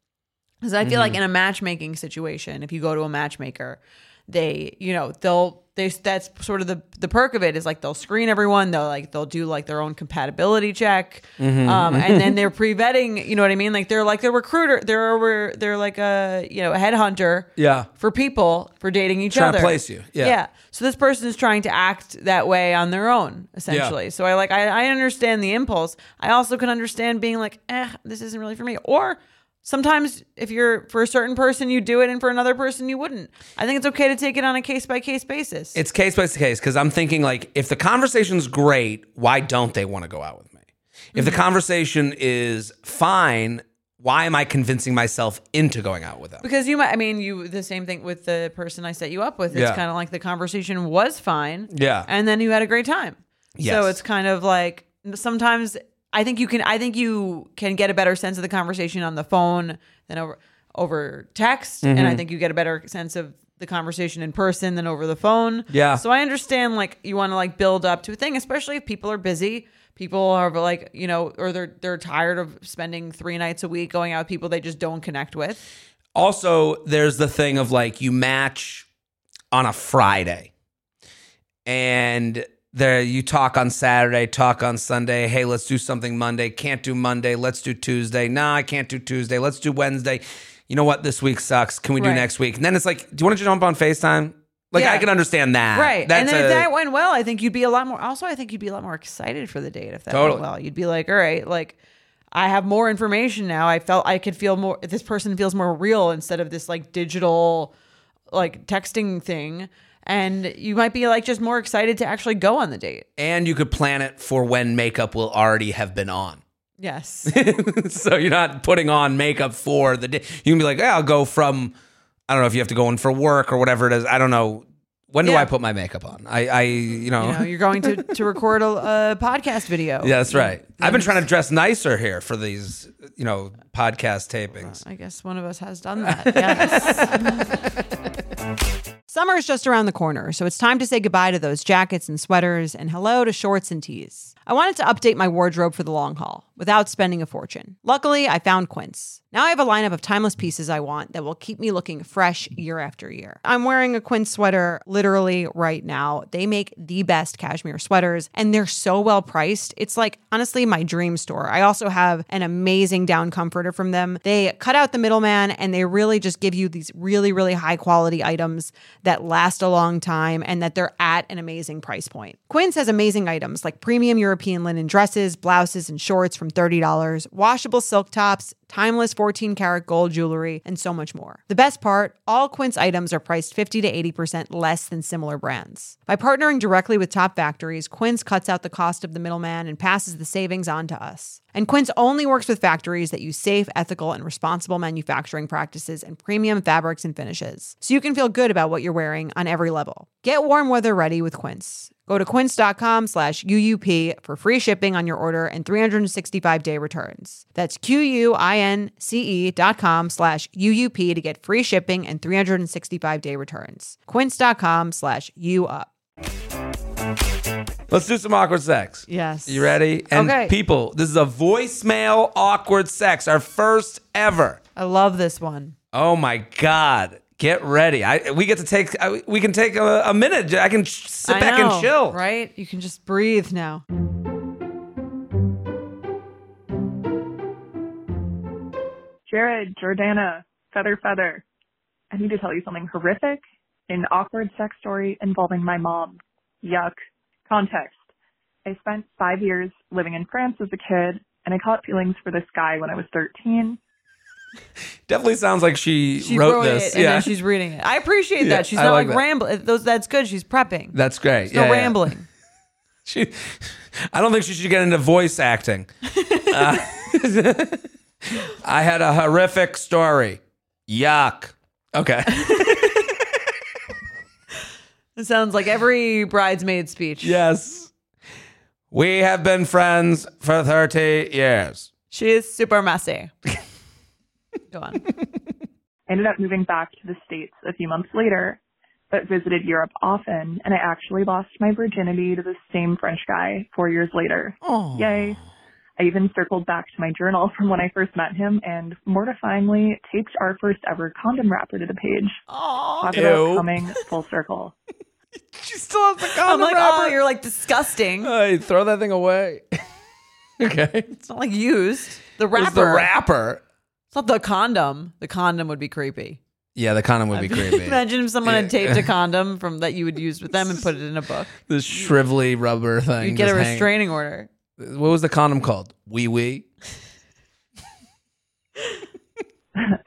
Because I feel like mm-hmm. in a matchmaking situation, if you go to a matchmaker, they, you know, they'll they that's sort of the the perk of it is like they'll screen everyone. They'll like they'll do like their own compatibility check, um, and then they're pre vetting. You know what I mean? Like they're like a recruiter. They're over. They're like a you know a headhunter. Yeah. For people for dating each Trying to other. place you. Yeah. Yeah. So this person is trying to act that way on their own, essentially. So I like I, I understand the impulse. I also can understand being like, eh, this isn't really for me. Or sometimes if you're for a certain person you do it and for another person you wouldn't. I think it's okay to take it on a case by case basis. It's case by case because I'm thinking like if the conversation's great, why don't they want to go out with me? If the Mm-hmm. conversation is fine, why am I convincing myself into going out with them? because you might I mean you the same thing with the person I set you up with. It's Yeah. kind of like the conversation was fine. Yeah. And then you had a great time. Yes. So it's kind of like sometimes I think you can I think you can get a better sense of the conversation on the phone than over over text and Mm-hmm. I think you get a better sense of the conversation in person than over the phone. Yeah. So I understand like you want to like build up to a thing especially if people are busy. People are like, you know, or they're they're tired of spending 3 nights a week going out with people they just don't connect with. Also, there's the thing of like you match on a Friday and there you talk on Saturday, talk on Sunday. Hey, let's do something Monday. Can't do Monday. Let's do Tuesday. Nah, I can't do Tuesday. Let's do Wednesday. You know what? This week sucks. Can we do Right. next week? And then it's like, do you want to jump on FaceTime? Like Yeah. I can understand that. Right. That's and then a- if that went well, I think you'd be a lot more also I think you'd be a lot more excited for the date if that Totally. went well. You'd be like, all right, like I have more information now. I felt I could feel more this person feels more real instead of this like digital like texting thing. And you might be like just more excited to actually go on the date. and you could plan it for when makeup will already have been on. Yes. so you're not putting on makeup for the day. You can be like, yeah, I'll go from, I don't know if you have to go in for work or whatever it is. I don't know. When do Yeah. I put my makeup on? I, I you know. you know, you're going to, to record a, a podcast video. yeah, that's right. I've been trying to dress nicer here for these, you know, podcast tapings. I guess one of us has done that. Yes. Summer is just around the corner, so it's time to say goodbye to those jackets and sweaters and hello to shorts and tees. I wanted to update my wardrobe for the long haul without spending a fortune. Luckily, I found Quince. Now I have a lineup of timeless pieces I want that will keep me looking fresh year after year. I'm wearing a Quince sweater literally right now. They make the best cashmere sweaters and they're so well priced. It's like honestly my dream store. I also have an amazing down comforter from them. They cut out the middleman and they really just give you these really, really high quality items that last a long time and that they're at an amazing price point. Quince has amazing items like premium European linen dresses, blouses, and shorts from $30, washable silk tops, timeless 14 karat gold jewelry, and so much more. The best part all Quince items are priced 50 to 80% less than similar brands. By partnering directly with top factories, Quince cuts out the cost of the middleman and passes the savings on to us. And Quince only works with factories that use safe, ethical, and responsible manufacturing practices and premium fabrics and finishes. So you can feel good about what you're wearing on every level. Get warm weather ready with Quince. Go to quince.com slash UUP for free shipping on your order and 365 day returns. That's Q-U-I-N-C-E dot com slash UUP to get free shipping and 365 day returns. Quince.com slash UUP. Let's do some awkward sex. Yes. You ready? And Okay. people, this is a voicemail awkward sex, our first ever. I love this one. Oh my God. Get ready. I we get to take I, we can take a, a minute. I can sh- sit I back know, and chill. Right? You can just breathe now. Jared, Jordana, Feather Feather. I need to tell you something horrific. An awkward sex story involving my mom. Yuck. Context. I spent five years living in France as a kid, and I caught feelings for this guy when I was 13. Definitely sounds like she, She wrote, wrote, this. it and yeah. then she's reading it. I appreciate Yeah, that. She's I not like like, rambling. Those that's good. She's prepping. That's great. no yeah, yeah. rambling. She, I don't think she should get into voice acting. Uh, I had a horrific story. Yuck. Okay. It sounds like every bridesmaid speech. Yes. We have been friends for 30 years. She is super messy. Go on. I ended up moving back to the States a few months later, but visited Europe often, and I actually lost my virginity to the same French guy four years later. Oh. Yay. I even circled back to my journal from when I first met him and mortifyingly taped our first ever condom wrapper to the page. Oh, Talk Ew. about coming full circle. She still has the I'm like, wrapper. oh, you're like disgusting. Uh, hey, throw that thing away. okay. It's not like used. The It's wrapper. the wrapper. It's not the condom. The condom would be creepy. Yeah, the condom would be creepy. Imagine if someone had taped a condom from that you would use with them and put it in a book. this shrivelly rubber thing. You'd get a just hang- restraining order. What was the condom called? Wee wee.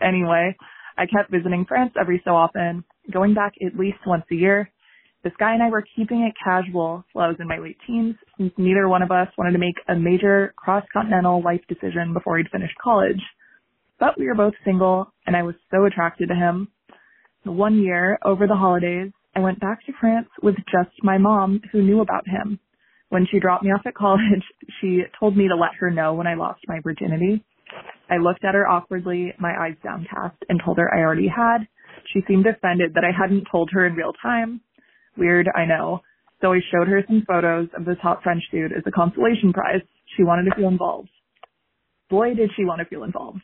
anyway, I kept visiting France every so often, going back at least once a year. This guy and I were keeping it casual while I was in my late teens, since neither one of us wanted to make a major cross-continental life decision before he'd finished college. But we were both single, and I was so attracted to him. One year, over the holidays, I went back to France with just my mom, who knew about him. When she dropped me off at college, she told me to let her know when I lost my virginity. I looked at her awkwardly, my eyes downcast, and told her I already had. She seemed offended that I hadn't told her in real time. Weird, I know. So I showed her some photos of this hot French dude as a consolation prize. She wanted to feel involved. Boy, did she want to feel involved.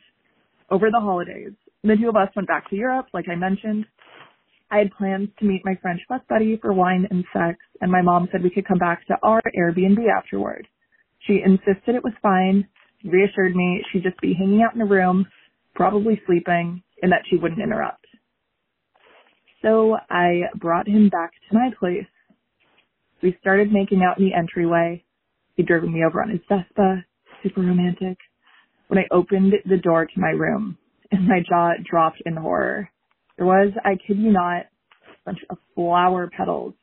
Over the holidays, the two of us went back to Europe, like I mentioned. I had plans to meet my French bus buddy for wine and sex, and my mom said we could come back to our Airbnb afterward. She insisted it was fine, reassured me she'd just be hanging out in a room, probably sleeping, and that she wouldn't interrupt. So I brought him back to my place. We started making out in the entryway. He'd driven me over on his Vespa, super romantic. When I opened the door to my room, and my jaw dropped in horror, there was, I kid you not, a bunch of flower petals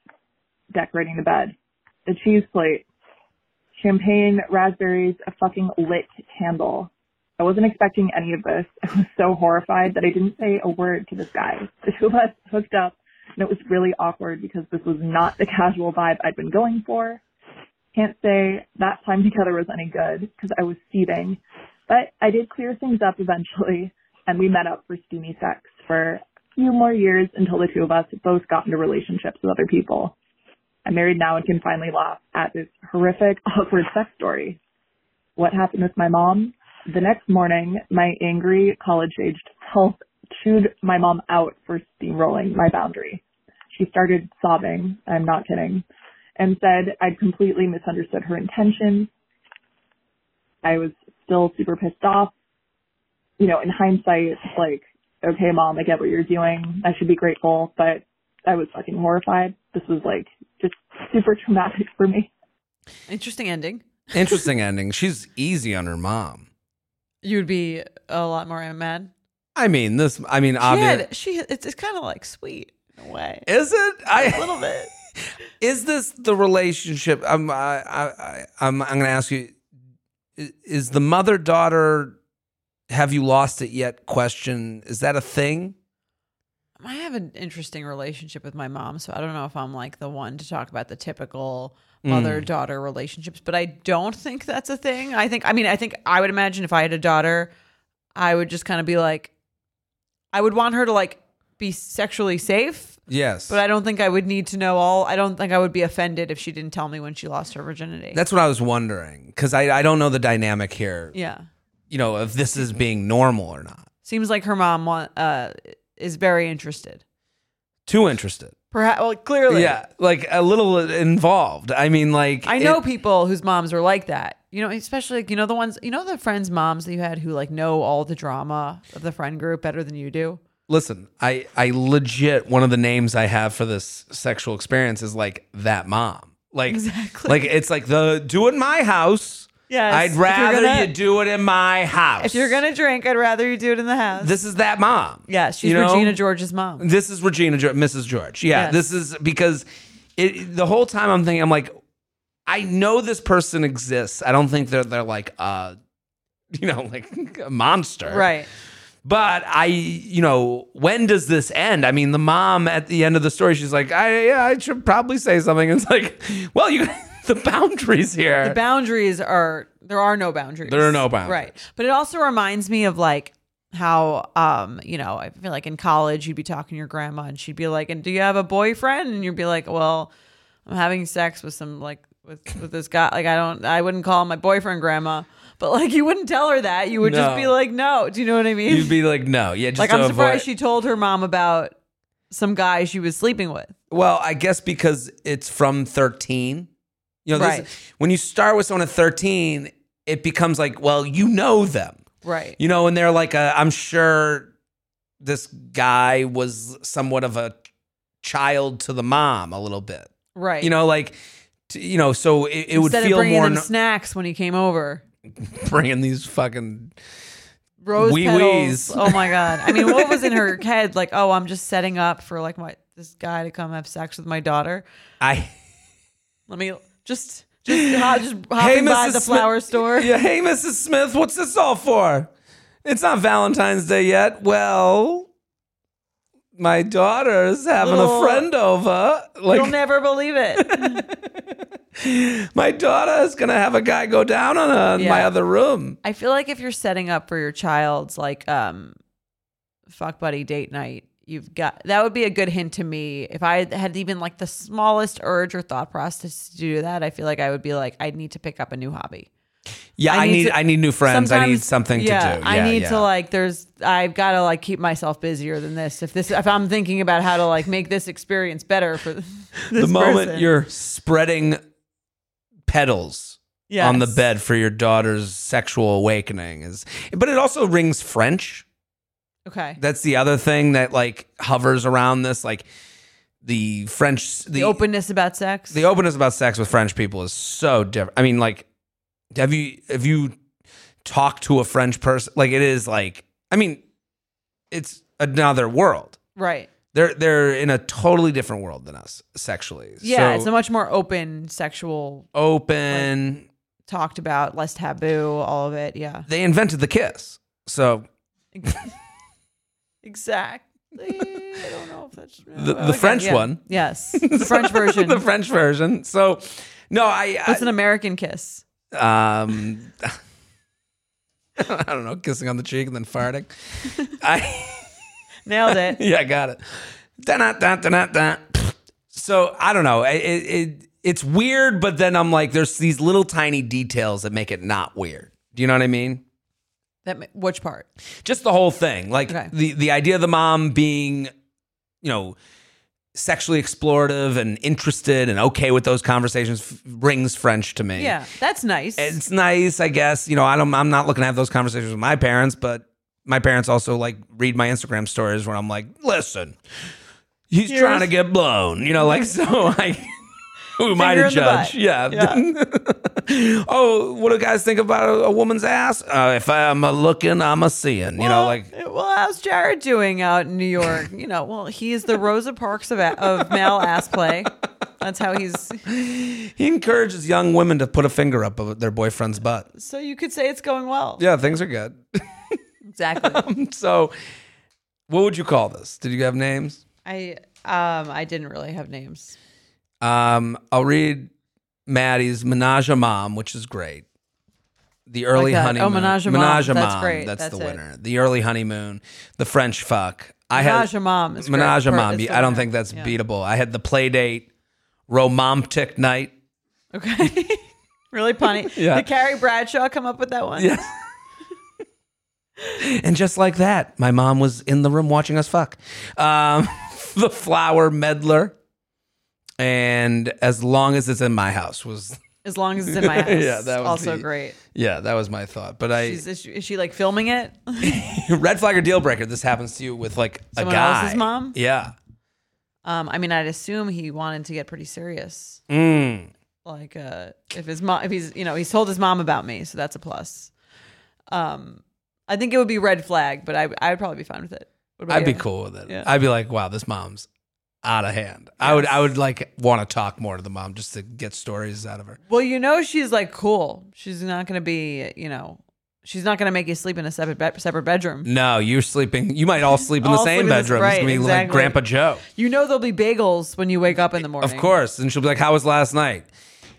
decorating the bed, a cheese plate, champagne, raspberries, a fucking lit candle. I wasn't expecting any of this. I was so horrified that I didn't say a word to this guy. The two of us hooked up, and it was really awkward because this was not the casual vibe I'd been going for. Can't say that time together was any good because I was seething, but I did clear things up eventually, and we met up for steamy sex for a few more years until the two of us both got into relationships with other people. I'm married now and can finally laugh at this horrific, awkward sex story. What happened with my mom? The next morning, my angry college-aged self chewed my mom out for steamrolling my boundary. She started sobbing, I'm not kidding, and said I'd completely misunderstood her intention. I was still super pissed off. You know, in hindsight, it's like, okay, mom, I get what you're doing. I should be grateful, but I was fucking horrified. This was like just super traumatic for me. Interesting ending. Interesting ending. She's easy on her mom. You would be a lot more mad. I mean, this. I mean, She obviously, had, she it's, it's kind of like sweet in a way. is it? I a little bit. Is this the relationship? I'm. I, I, I- I'm. I'm going to ask you. Is the mother daughter? Have you lost it yet? Question. Is that a thing? I have an interesting relationship with my mom, so I don't know if I'm like the one to talk about the typical mother daughter relationships, but I don't think that's a thing. I think, I mean, I think I would imagine if I had a daughter, I would just kind of be like, I would want her to like be sexually safe, Yes. but I don't think I would need to know all. I don't think I would be offended if she didn't tell me when she lost her virginity. That's what I was wondering because I, I don't know the dynamic here. yeah. You know, if this is being normal or not. Seems like her mom want, uh, is very interested. Too interested. Perhaps, well, clearly. Yeah, like a little involved. I mean, like I know it- people whose moms were like that. You know, especially like, you know the ones you know the friends' moms that you had who like know all the drama of the friend group better than you do. listen, I I legit one of the names I have for this sexual experience is like that mom. Like Exactly. like it's like the do it in my house. Yes, I'd rather gonna- you do it in my house. If you're gonna drink, I'd rather you do it in the house. this is that mom. yeah, she's you know? Regina George's mom. This is Regina, George, Mrs. George. Yeah, Yes. this is because it. The whole time I'm thinking, I'm like, I know this person exists. I don't think they're they're like uh, you know, like a monster, Right. But I, you know, when does this end? I mean, the mom at the end of the story, she's like, I, yeah, I should probably say something. It's like, well, you, the boundaries here. The boundaries are there are no boundaries. There are no boundaries. Right. But it also reminds me of like how um, you know, I feel like in college you'd be talking to your grandma and she'd be like, And do you have a boyfriend? And you'd be like, Well, I'm having sex with some like with with this guy. Like I don't I wouldn't call my boyfriend grandma. But like you wouldn't tell her that. You would just No. be like, No. Do you know what I mean? You'd be like, no, yeah, just like to I'm surprised avoid- she told her mom about some guy she was sleeping with. Well, I guess because it's from 13. You know, this- Right. when you start with someone at 13, it becomes like, well, you know them. Right. You know, and they're like, i I'm sure this guy was somewhat of a child to the mom a little bit. Right. You know, like, you know, so it, it would feel more no- snacks when he came over. bringing these fucking. rose Wee petals. wees. Oh my god! I mean, what was in her head? Like, oh, I'm just setting up for like my this guy to come have sex with my daughter. I. Let me just just hop, just hopping by the Smith- flower store. Yeah, hey, Mrs. Smith, what's this all for? It's not Valentine's Day yet. Well, my daughter's having Little- a friend over. You'll never believe it. my daughter is gonna have a guy go down on her in my Yeah. other room. I feel like if you're setting up for your child's like um fuck buddy date night, you've got that would be a good hint to me. If I had even like the smallest urge or thought process to do that, I feel like I would be like, I need to pick up a new hobby. Yeah, I I need need, to- I need new friends. I need something yeah, to do. I need yeah. to like. There's. I've got to like keep myself busier than this. If this, if I'm thinking about how to like make this experience better for the moment person. you're spreading petals on the bed for your daughter's sexual awakening is, but it also rings French. Okay. That's the other thing that like hovers around this, like the French, the, The openness about sex. the openness about sex with French people is so different. I mean, like, have you have you talked to a French person? Like, it is like, I mean, it's another world. right. They're they're in a totally different world than us sexually. Yeah, So it's a much more open sexual open. talked about, less taboo, all of it. Yeah. They invented the kiss. So Exactly. I don't know if that's The- the Okay, French yeah. one. Yes, the French version. the French version. So no, I, I What's an American kiss? um I don't know, kissing on the cheek and then farting. I Nailed it. yeah, I got it. Da-na, da, da, da. So I don't know. It, it, it it's weird, but then I'm like, there's these little tiny details that make it not weird. Do you know what I mean? That which part? Just the whole thing, like Okay. the the idea of the mom being, you know, sexually explorative and interested and okay with those conversations f- rings French to me. Yeah, that's nice. it's nice, I guess. You know, I don't. I'm not looking to have those conversations with my parents, but my parents also like read my Instagram stories where I'm like, listen, he's Here's- trying to get blown. You know, like so. I who am I to Finger in the judge? butt. Yeah. oh, what do guys think about a, a woman's ass? Uh, if I'm a looking, I'm a seeing. You know, like well, how's Jared doing out in New York? You know, well, he's the Rosa Parks of, a- of male ass play. That's how he's. he encourages young women to put a finger up of their boyfriend's butt. So you could say it's going well. Yeah, things are good. Exactly. so, what would you call this? Did you have names? I um I didn't really have names. Um, I'll read Maddie's Menage a Mom, which is great. The early that. Oh, honeymoon. Menage a Mom. Menage a That's Mom. great. That's, That's the it. winner. The early honeymoon. The French fuck. I Menage had a Mom is great. Menage a Mom. I don't think that's Yeah. beatable. I had the play date, romantic night. Okay. really funny. Yeah. Did Carrie Bradshaw come up with that one? Yeah. and just like that, my mom was in the room watching us fuck. Um, the flower meddler. And as long as it's in my house was As long as it's in my house. Yeah, that was also the- great. yeah, that was my thought. But I She's, is, she, is she like filming it? red flag or deal breaker. This happens to you with like Someone a guy. else's mom? Yeah. Um, I mean, I'd assume he wanted to get pretty serious. Mm. Like, uh, if his mom, if he's, you know, he's told his mom about me, so that's a plus. Um, I think it would be red flag, but I, I would probably be fine with it. What about I'd be you? cool with it. Yeah. I'd be like, wow, this mom's out of hand. I would I would like want to talk more to the mom just to get stories out of her. Well, you know, she's like cool. She's not going to be, you know, She's not going to make you sleep in a separate be- separate bedroom. No, you're sleeping. You might all sleep in the same sleep in the- bedroom. it's gonna be like exactly. Grandpa Joe. You know there'll be bagels when you wake up in the morning. Of course. And she'll be like, How was last night?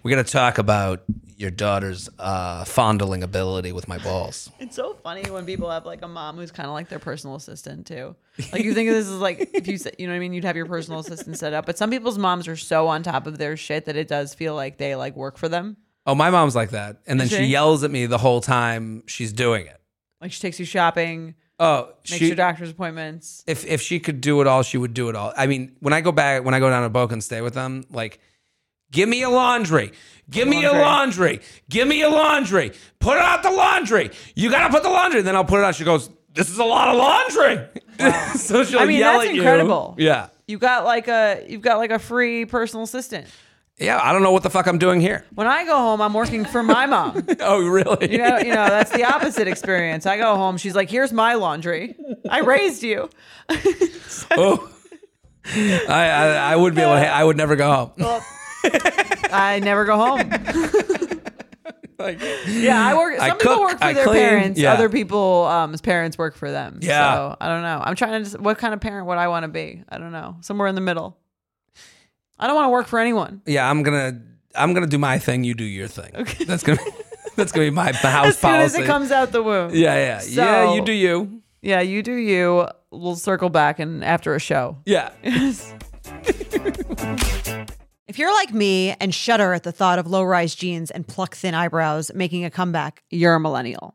We got to talk about your daughter's uh, fondling ability with my balls. It's so funny when people have like a mom who's kind of like their personal assistant too. Like you think of this is like if you said, you know what I mean, you'd have your personal assistant set up. But some people's moms are so on top of their shit that it does feel like they like work for them. Oh, my mom's like that. And then she she? yells at me the whole time she's doing it. Like she takes you shopping, Oh, makes she, your doctor's appointments. if if she could do it all, she would do it all. I mean, when I go back, when I go down to Boca and stay with them, like, give me a laundry, give me a Laundry. laundry, give me a laundry, put out the laundry. You gotta put the laundry. And then I'll put it out. She goes, "This is a lot of laundry." so she'll I mean, yell that's at you. incredible. Yeah, You got like a you've got like a free personal assistant. yeah. I don't know what the fuck I'm doing here. When I go home, I'm working for my mom. Oh, really? You know, you know, that's the opposite experience. I go home, she's like, "Here's my laundry. I raised you." oh. I, I I would be able to. I would never go home. Well, I never go home. Like, Yeah, I work. Some I people cook, work for I their clean, parents. yeah. Other people, um, parents work for them. Yeah. So I don't know. I'm trying to. Just, what kind of parent would I want to be? I don't know. Somewhere in the middle. I don't want to work for anyone. yeah, I'm gonna I'm gonna do my thing. You do your thing. Okay. That's gonna be, that's gonna be my house As soon policy. as it comes out the womb. yeah, yeah, yeah. You do you. Yeah, you do you. We'll circle back and after a show. Yeah. If you're like me and shudder at the thought of low rise jeans and pluck thin eyebrows making a comeback, You're a millennial.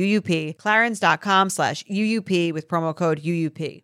UUP. Clarins.com slash UUP with promo code UUP.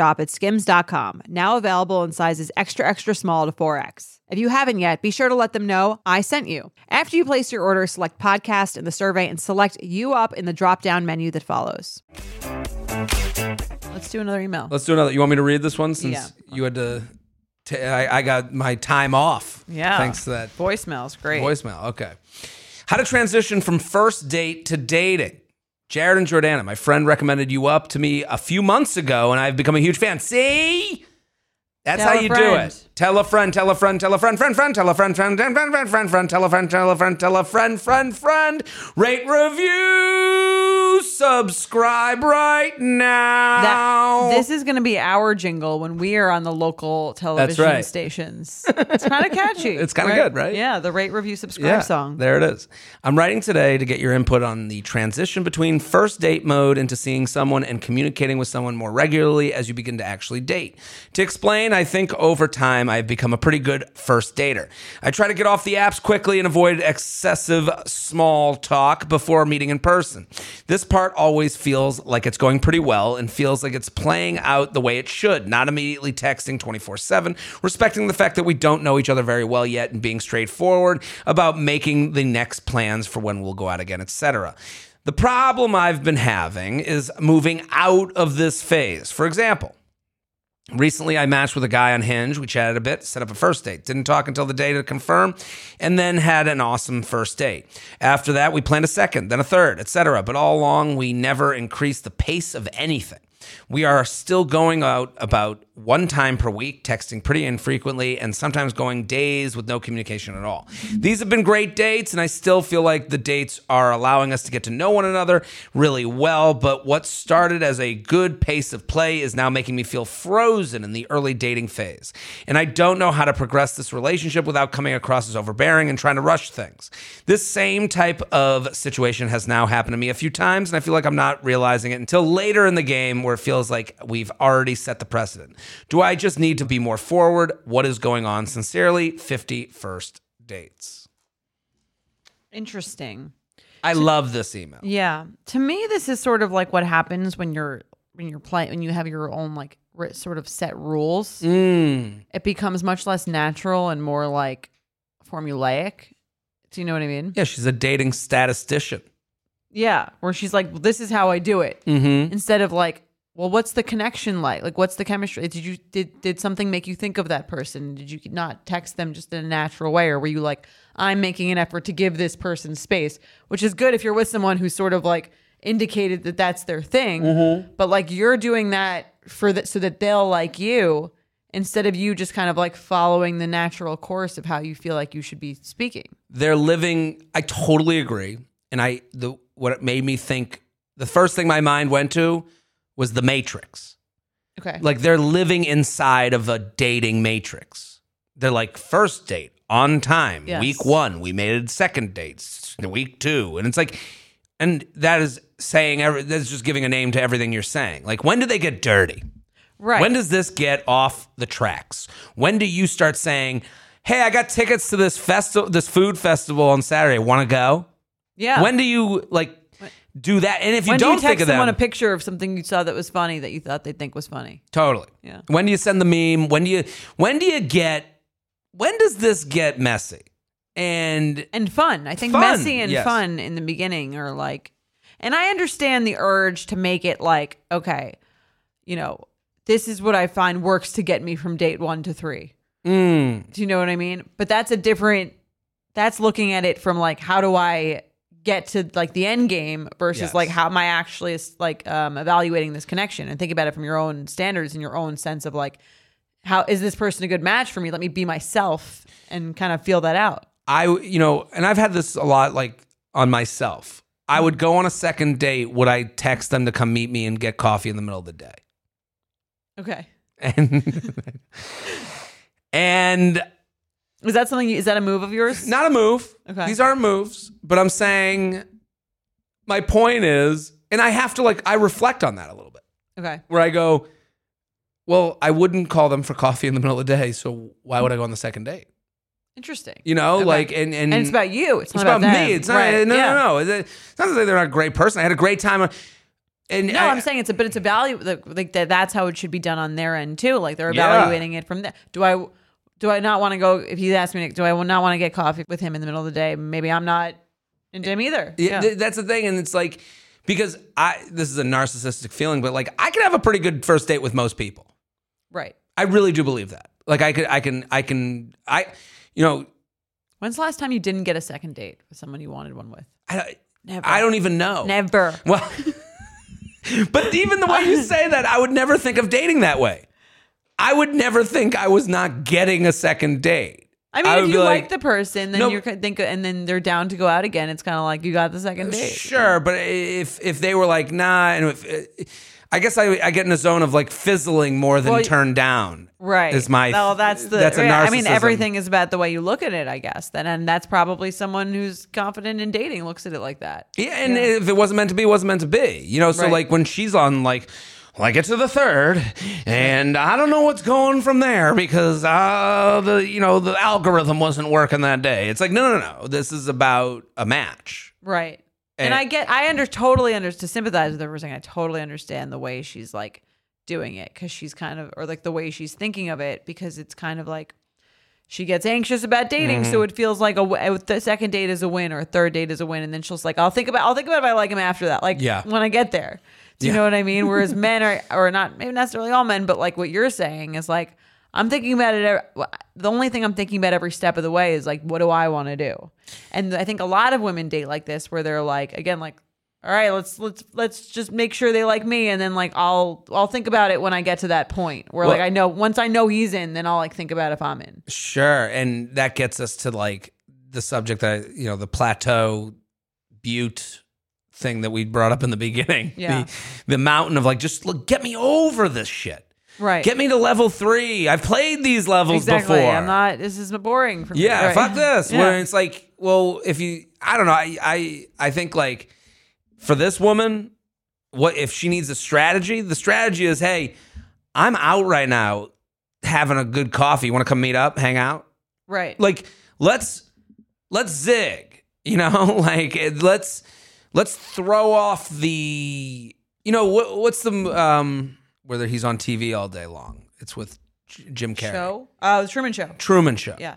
at skims.com, now available in sizes extra, extra small to 4X. If you haven't yet, be sure to let them know I sent you. After you place your order, select podcast in the survey and select you up in the drop down menu that follows. Let's do another email. Let's do another. You want me to read this one since Yeah. you had to? ta- I I got my time off. Yeah. Thanks to that Voicemails, great. voicemail. Okay. How to transition from first date to dating. Jared and Jordana, my friend recommended you up to me a few months ago, and I've become a huge fan. See? That's Tell how you do it. Tell a friend, tell a friend, tell a friend, friend, friend, tell a friend, friend, friend, friend, friend, friend, friend, tell a friend, tell a friend, tell a friend, friend, friend. Rate, review, subscribe right now. That, this is going to be our jingle when we are on the local television right. stations. It's kind of catchy. It's kinda good, right? Yeah, the rate, review, subscribe song. There it is. I'm writing today to get your input on the transition between first date mode into seeing someone and communicating with someone more regularly as you begin to actually date. To explain, I think over time time, I've become a pretty good first dater. I try to get off the apps quickly and avoid excessive small talk before meeting in person. This part always feels like it's going pretty well and feels like it's playing out the way it should, not immediately texting 24 7, respecting the fact that we don't know each other very well yet and being straightforward about making the next plans for when we'll go out again, etc. The problem I've been having is moving out of this phase. For example, Recently, I matched with a guy on Hinge. We chatted a bit, set up a first date. Didn't talk until the day to confirm, and then had an awesome first date. After that, we planned a second, then a third, etc. But all along, we never increased the pace of anything. We are still going out about one time per week, texting pretty infrequently, and sometimes going days with no communication at all. These have been great dates, and I still feel like the dates are allowing us to get to know one another really well. But what started as a good pace of play is now making me feel frozen in the early dating phase. And I don't know how to progress this relationship without coming across as overbearing and trying to rush things. This same type of situation has now happened to me a few times, and I feel like I'm not realizing it until later in the game where it feels like we've already set the precedent. Do I just need to be more forward? What is going on? Sincerely, 50 first dates. Interesting. I love this email. Yeah. To me, this is sort of like what happens when you're when you're playing when you have your own like sort of set rules. Mm. It becomes much less natural and more like formulaic. Do you know what I mean? Yeah, she's a dating statistician. Yeah. Where she's like, well, "This is how I do it," Mm-hmm. instead of like, "Well, what's the connection like? Like, what's the chemistry? Did you did did something make you think of that person? Did you not text them just in a natural way, or were you like, I'm making an effort to give this person space, which is good if you're with someone who's sort of like indicated that that's their thing, mm-hmm. but like you're doing that for that so that they'll like you instead of you just kind of like following the natural course of how you feel like you should be speaking. They're living. I totally agree. And I the what it made me think. The first thing my mind went to was the Matrix. Okay. Like they're living inside of a dating matrix. They're like first date on time, Yes. week one. We made it second dates, week two, and it's like, and that is saying every. That's just giving a name to everything you're saying. Like when do they get dirty? right. When does this get off the tracks? When do you start saying, "Hey, I got tickets to this festival, this food festival on Saturday. Want to go?" yeah. When do you like do that? And if you when don't do you think text of them, someone a picture of something you saw that was funny that you thought they'd think was funny? Totally. Yeah. When do you send the meme? When do you when do you get when does this get messy? And and fun. I think Fun, messy and yes. fun in the beginning are like, and I understand the urge to make it like, okay, you know, this is what I find works to get me from date one to three. mm, Do you know what I mean? But that's a different. That's looking at it from like, how do I get to like the end game versus Yes. like how am I actually like um, evaluating this connection and think about it from your own standards and your own sense of like, how is this person a good match for me? Let me be myself and kind of feel that out. I you know, and I've had this a lot like on myself. I would go on a second date, would I text them to come meet me and get coffee in the middle of the day? Okay. And and Is that something? Is that a move of yours? not a move. Okay. These aren't moves, but I'm saying my point is, and I have to like I reflect on that a little bit. Okay. where I go, well, I wouldn't call them for coffee in the middle of the day, so why would I go on the second date? Interesting. You know, Okay. like and and, and it's about you. It's, it's not about, about, me. It's not Right. no yeah. no no. It's not to say they're not a great person. I had a great time. And No, I, I'm saying it's a, but it's a value like, that. That's how it should be done on their end too. Like they're Yeah. evaluating it from there. Do I, do I not want to go? If he asked me, do I not want to get coffee with him in the middle of the day? Maybe I'm not in gym either. Yeah, th- that's the thing, and it's like because I this is a narcissistic feeling, but like I can have a pretty good first date with most people. right. I really do believe that. Like I could, I can, I can, I, you know, When's the last time you didn't get a second date with someone you wanted one with? I, Never. I don't even know. Never. Well, but even the way you say that, I would never think of dating that way. I would never think I was not getting a second date. I mean, would if you like, the person, then No. you're think, and then they're down to go out again. It's kind of like you got the second date. Sure, but if if they were like nah, and if uh, I guess I I get in a zone of like fizzling more than Well, turned down. Right. Is my well, that's the. that's a yeah, I mean, everything is about the way you look at it, I guess. Then, and that's probably someone who's confident in dating looks at it like that. Yeah, and if it wasn't meant to be, it wasn't meant to be. You know, so Right. like when she's on like Well, I get to the third, and I don't know what's going from there because uh, the you know the algorithm wasn't working that day. It's like no, no, no. This is about a match. Right. And, And- I get, I under totally under to sympathize with her for saying, I totally understand the way she's like doing it because she's kind of, or like the way she's thinking of it because it's kind of like she gets anxious about dating, Mm-hmm. so it feels like a, the second date is a win or a third date is a win, and then she's like, I'll think about, I'll think about if I like him after that, like Yeah. when I get there. Do you Yeah. know what I mean? Whereas men are, or not, maybe necessarily all men, but like what you're saying is like, I'm thinking about it. The only thing I'm thinking about every step of the way is like, what do I want to do? And I think a lot of women date like this, where they're like, again, like, all right, let's let's let's just make sure they like me, and then like I'll I'll think about it when I get to that point where like I know once I know he's in, then I'll like think about if I'm in. Sure, and that gets us to like the subject that you know the plateau butte thing that we brought up in the beginning. Yeah. the, the mountain of like just look, get me over this shit. Right. Get me to level three. I've played these levels exactly. before. I'm not. This is boring for me. Yeah, Right. fuck this. Yeah. Where it's like, well, if you, I don't know, I, I, I think like for this woman, what if she needs a strategy? The strategy is, hey, I'm out right now, having a good coffee. You want to come meet up, hang out? Right. Like, let's let's zig. You know, like let's let's throw off the, you know, what, what's the um whether he's on TV all day long? It's with J- Jim Carrey. Show. Uh, the Truman Show. Truman Show. Yeah.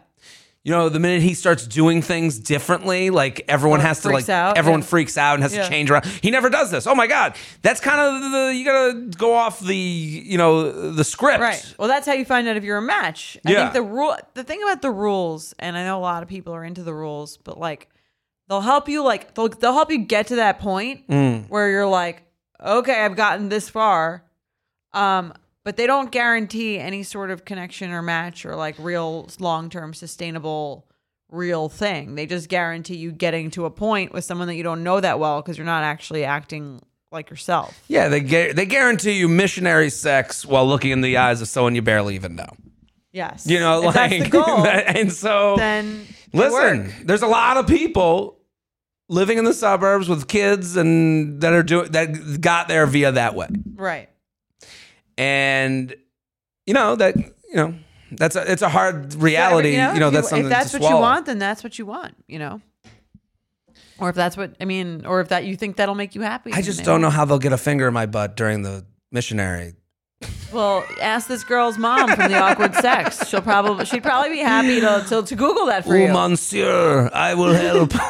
You know, the minute he starts doing things differently, like everyone has to like out, everyone yeah. freaks out and has Yeah. to change around. He never does this. Oh my god, that's kind of the you gotta go off the you know the script. Right. Well, that's how you find out if you're a match. I Yeah. think the rule, the thing about the rules, and I know a lot of people are into the rules, but like they'll help you, like they'll they'll help you get to that point Mm. where you're like, okay, I've gotten this far, um, but they don't guarantee any sort of connection or match or like real long term sustainable real thing. They just guarantee you getting to a point with someone that you don't know that well because you're not actually acting like yourself. Yeah, they gu- they guarantee you missionary sex while looking in the eyes of someone you barely even know. Yes. You know, If like that's the goal. and so then listen, work. there's a lot of people living in the suburbs with kids and that are doing that got there via that way. Right. and you know that you know that's a it's a hard reality. you know, if that's something if that's what you want, then that's what you want. You know, or if that's what I mean, or if that you think that'll make you happy. I just they don't know how they'll get a finger in my butt during the missionary. Well, ask this girl's mom from the awkward sex. She'll probably she'd probably be happy to to, to Google that for you. Oh, you. monsieur, I will help.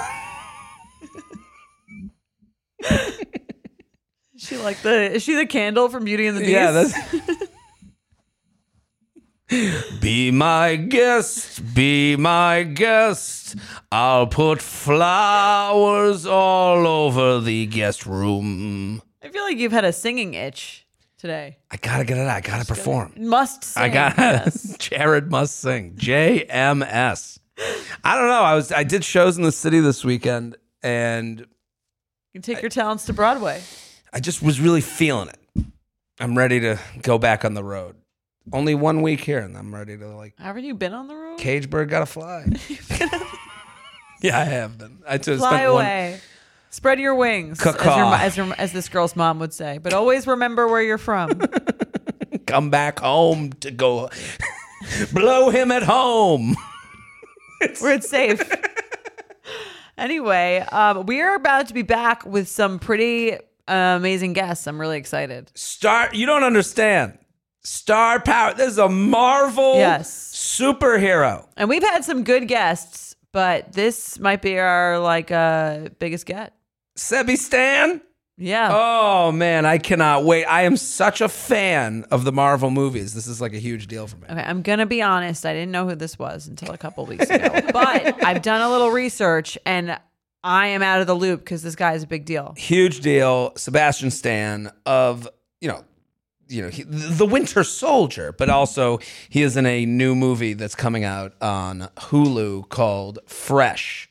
Is she like the is she the candle from Beauty and the Beast? yeah, that's. Be my guest, be my guest. I'll put flowers all over the guest room. I feel like you've had a singing itch today. I gotta get it out. I gotta perform. Must sing. I got yes. Jared must sing. JMS. I don't know. I was I did shows in the city this weekend and You can take your talents to Broadway. I just was really feeling it. I'm ready to go back on the road. Only one week here and I'm ready to like Haven't you been on the road? cage bird gotta fly. yeah, I have been. I just Fly spent one away. Spread your wings, as, your, as, your, as this girl's mom would say. But always remember where you're from. come back home to go blow him at home. where it's safe. anyway, um, we are about to be back with some pretty uh, amazing guests. I'm really excited. Star you don't understand. Star power. This is a Marvel Yes. superhero. And we've had some good guests, but this might be our like uh, biggest get. Sebi Stan. Yeah. Oh man, I cannot wait. I am such a fan of the Marvel movies. This is like a huge deal for me. Okay, I'm gonna be honest. I didn't know who this was until a couple weeks ago, but I've done a little research and I am out of the loop because this guy is a big deal. Huge deal. Sebastian Stan of, you know, you know, he, the Winter Soldier, but also he is in a new movie that's coming out on Hulu called Fresh.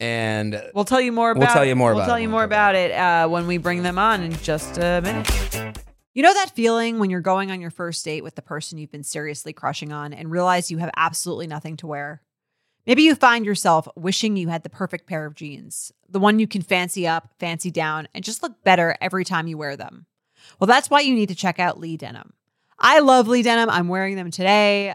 And We'll tell you more about. We'll tell you more We'll tell it you more about it uh, when we bring them on in just a minute. You know that feeling when you're going on your first date with the person you've been seriously crushing on and realize you have absolutely nothing to wear? Maybe you find yourself wishing you had the perfect pair of jeans, the one you can fancy up, fancy down, and just look better every time you wear them. Well, that's why you need to check out Lee Denim. I love Lee Denim. I'm wearing them today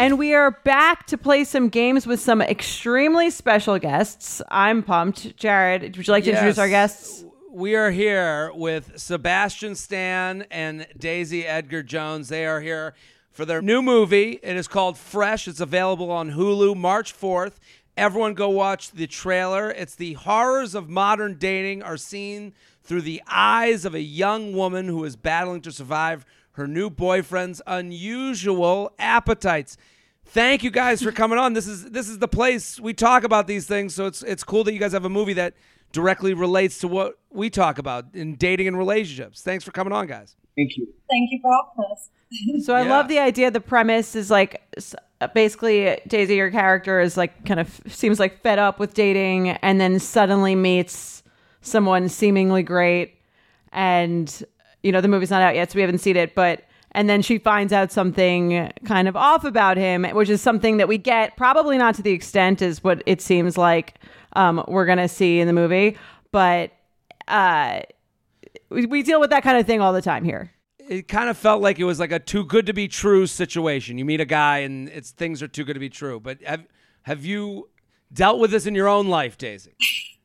And we are back to play some games with some extremely special guests. I'm pumped. Jared, would you like to introduce our guests? We are here with Sebastian Stan and Daisy Edgar Jones. They are here for their new movie. It is called Fresh. It's available on Hulu March 4th. Everyone go watch the trailer. It's the horrors of modern dating are seen through the eyes of a young woman who is battling to survive her new boyfriend's unusual appetites. Thank you guys for coming on. This is this is the place we talk about these things, so it's it's cool that you guys have a movie that directly relates to what we talk about in dating and relationships. Thanks for coming on, guys. Thank you. Thank you for having us. So I Yeah. love the idea. The premise is like basically Daisy, your character is like kind of seems like fed up with dating, and then suddenly meets someone seemingly great, and you know the movie's not out yet, so we haven't seen it, but. And then she finds out something kind of off about him, which is something that we get probably not to the extent as what it seems like um, we're gonna see in the movie, but uh, we, we deal with that kind of thing all the time here. It kind of felt like it was like a too good to be true situation. You meet a guy and it's things are too good to be true. But have have you dealt with this in your own life, Daisy?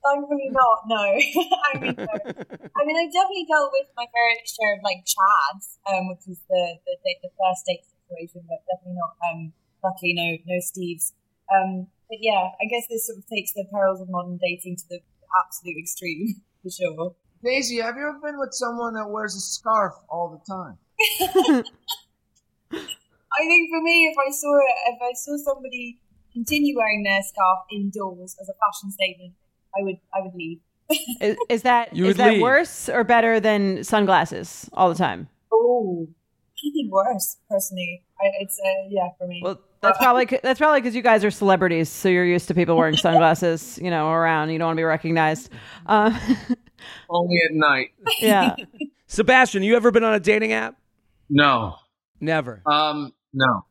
Thankfully not, no. I mean, no. I mean, I definitely dealt with my fair share of like chads, um, which is the the, the first date situation, but definitely not. Um, luckily, no no Steves. Um, but yeah, I guess this sort of takes the perils of modern dating to the absolute extreme for sure. Daisy, have you ever been with someone that wears a scarf all the time? I think for me, if I saw if I saw somebody continue wearing their scarf indoors as a fashion statement, I would I would leave. Is, is that You is that leave. worse or better than sunglasses all the time? Oh, I think worse personally. I, it's uh, yeah for me. Well, that's probably that's probably because you guys are celebrities, so you're used to people wearing sunglasses, you know, around. You don't want to be recognized. Uh, Only at night. yeah. Sebastian, you ever been on a dating app? No. Never. Um, no.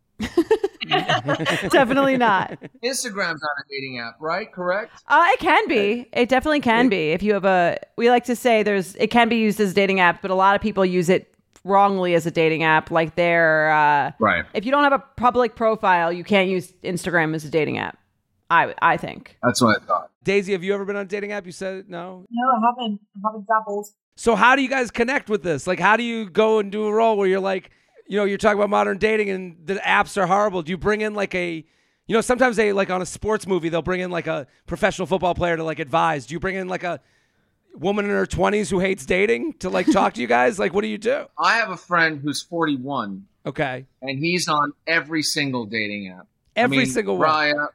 Definitely not. Instagram's not a dating app, right? Correct? Uh, it can be. It definitely can be. If you have a, we like to say there's, it can be used as a dating app, but a lot of people use it wrongly as a dating app. Like they're, uh, Right. if you don't have a public profile, you can't use Instagram as a dating app. I, I think. That's what I thought. Daisy, have you ever been on a dating app? You said no. no, I haven't. I haven't dabbled. So how do you guys connect with this? Like, how do you go and do a role where you're like, you know, you're talking about modern dating and the apps are horrible. Do you bring in like a, you know, sometimes they like on a sports movie they'll bring in like a professional football player to like advise. Do you bring in like a woman in her 20s who hates dating to like talk to you guys? Like, what do you do? I have a friend who's 41, Okay, and he's on every single dating app. I every mean, single one. Raya,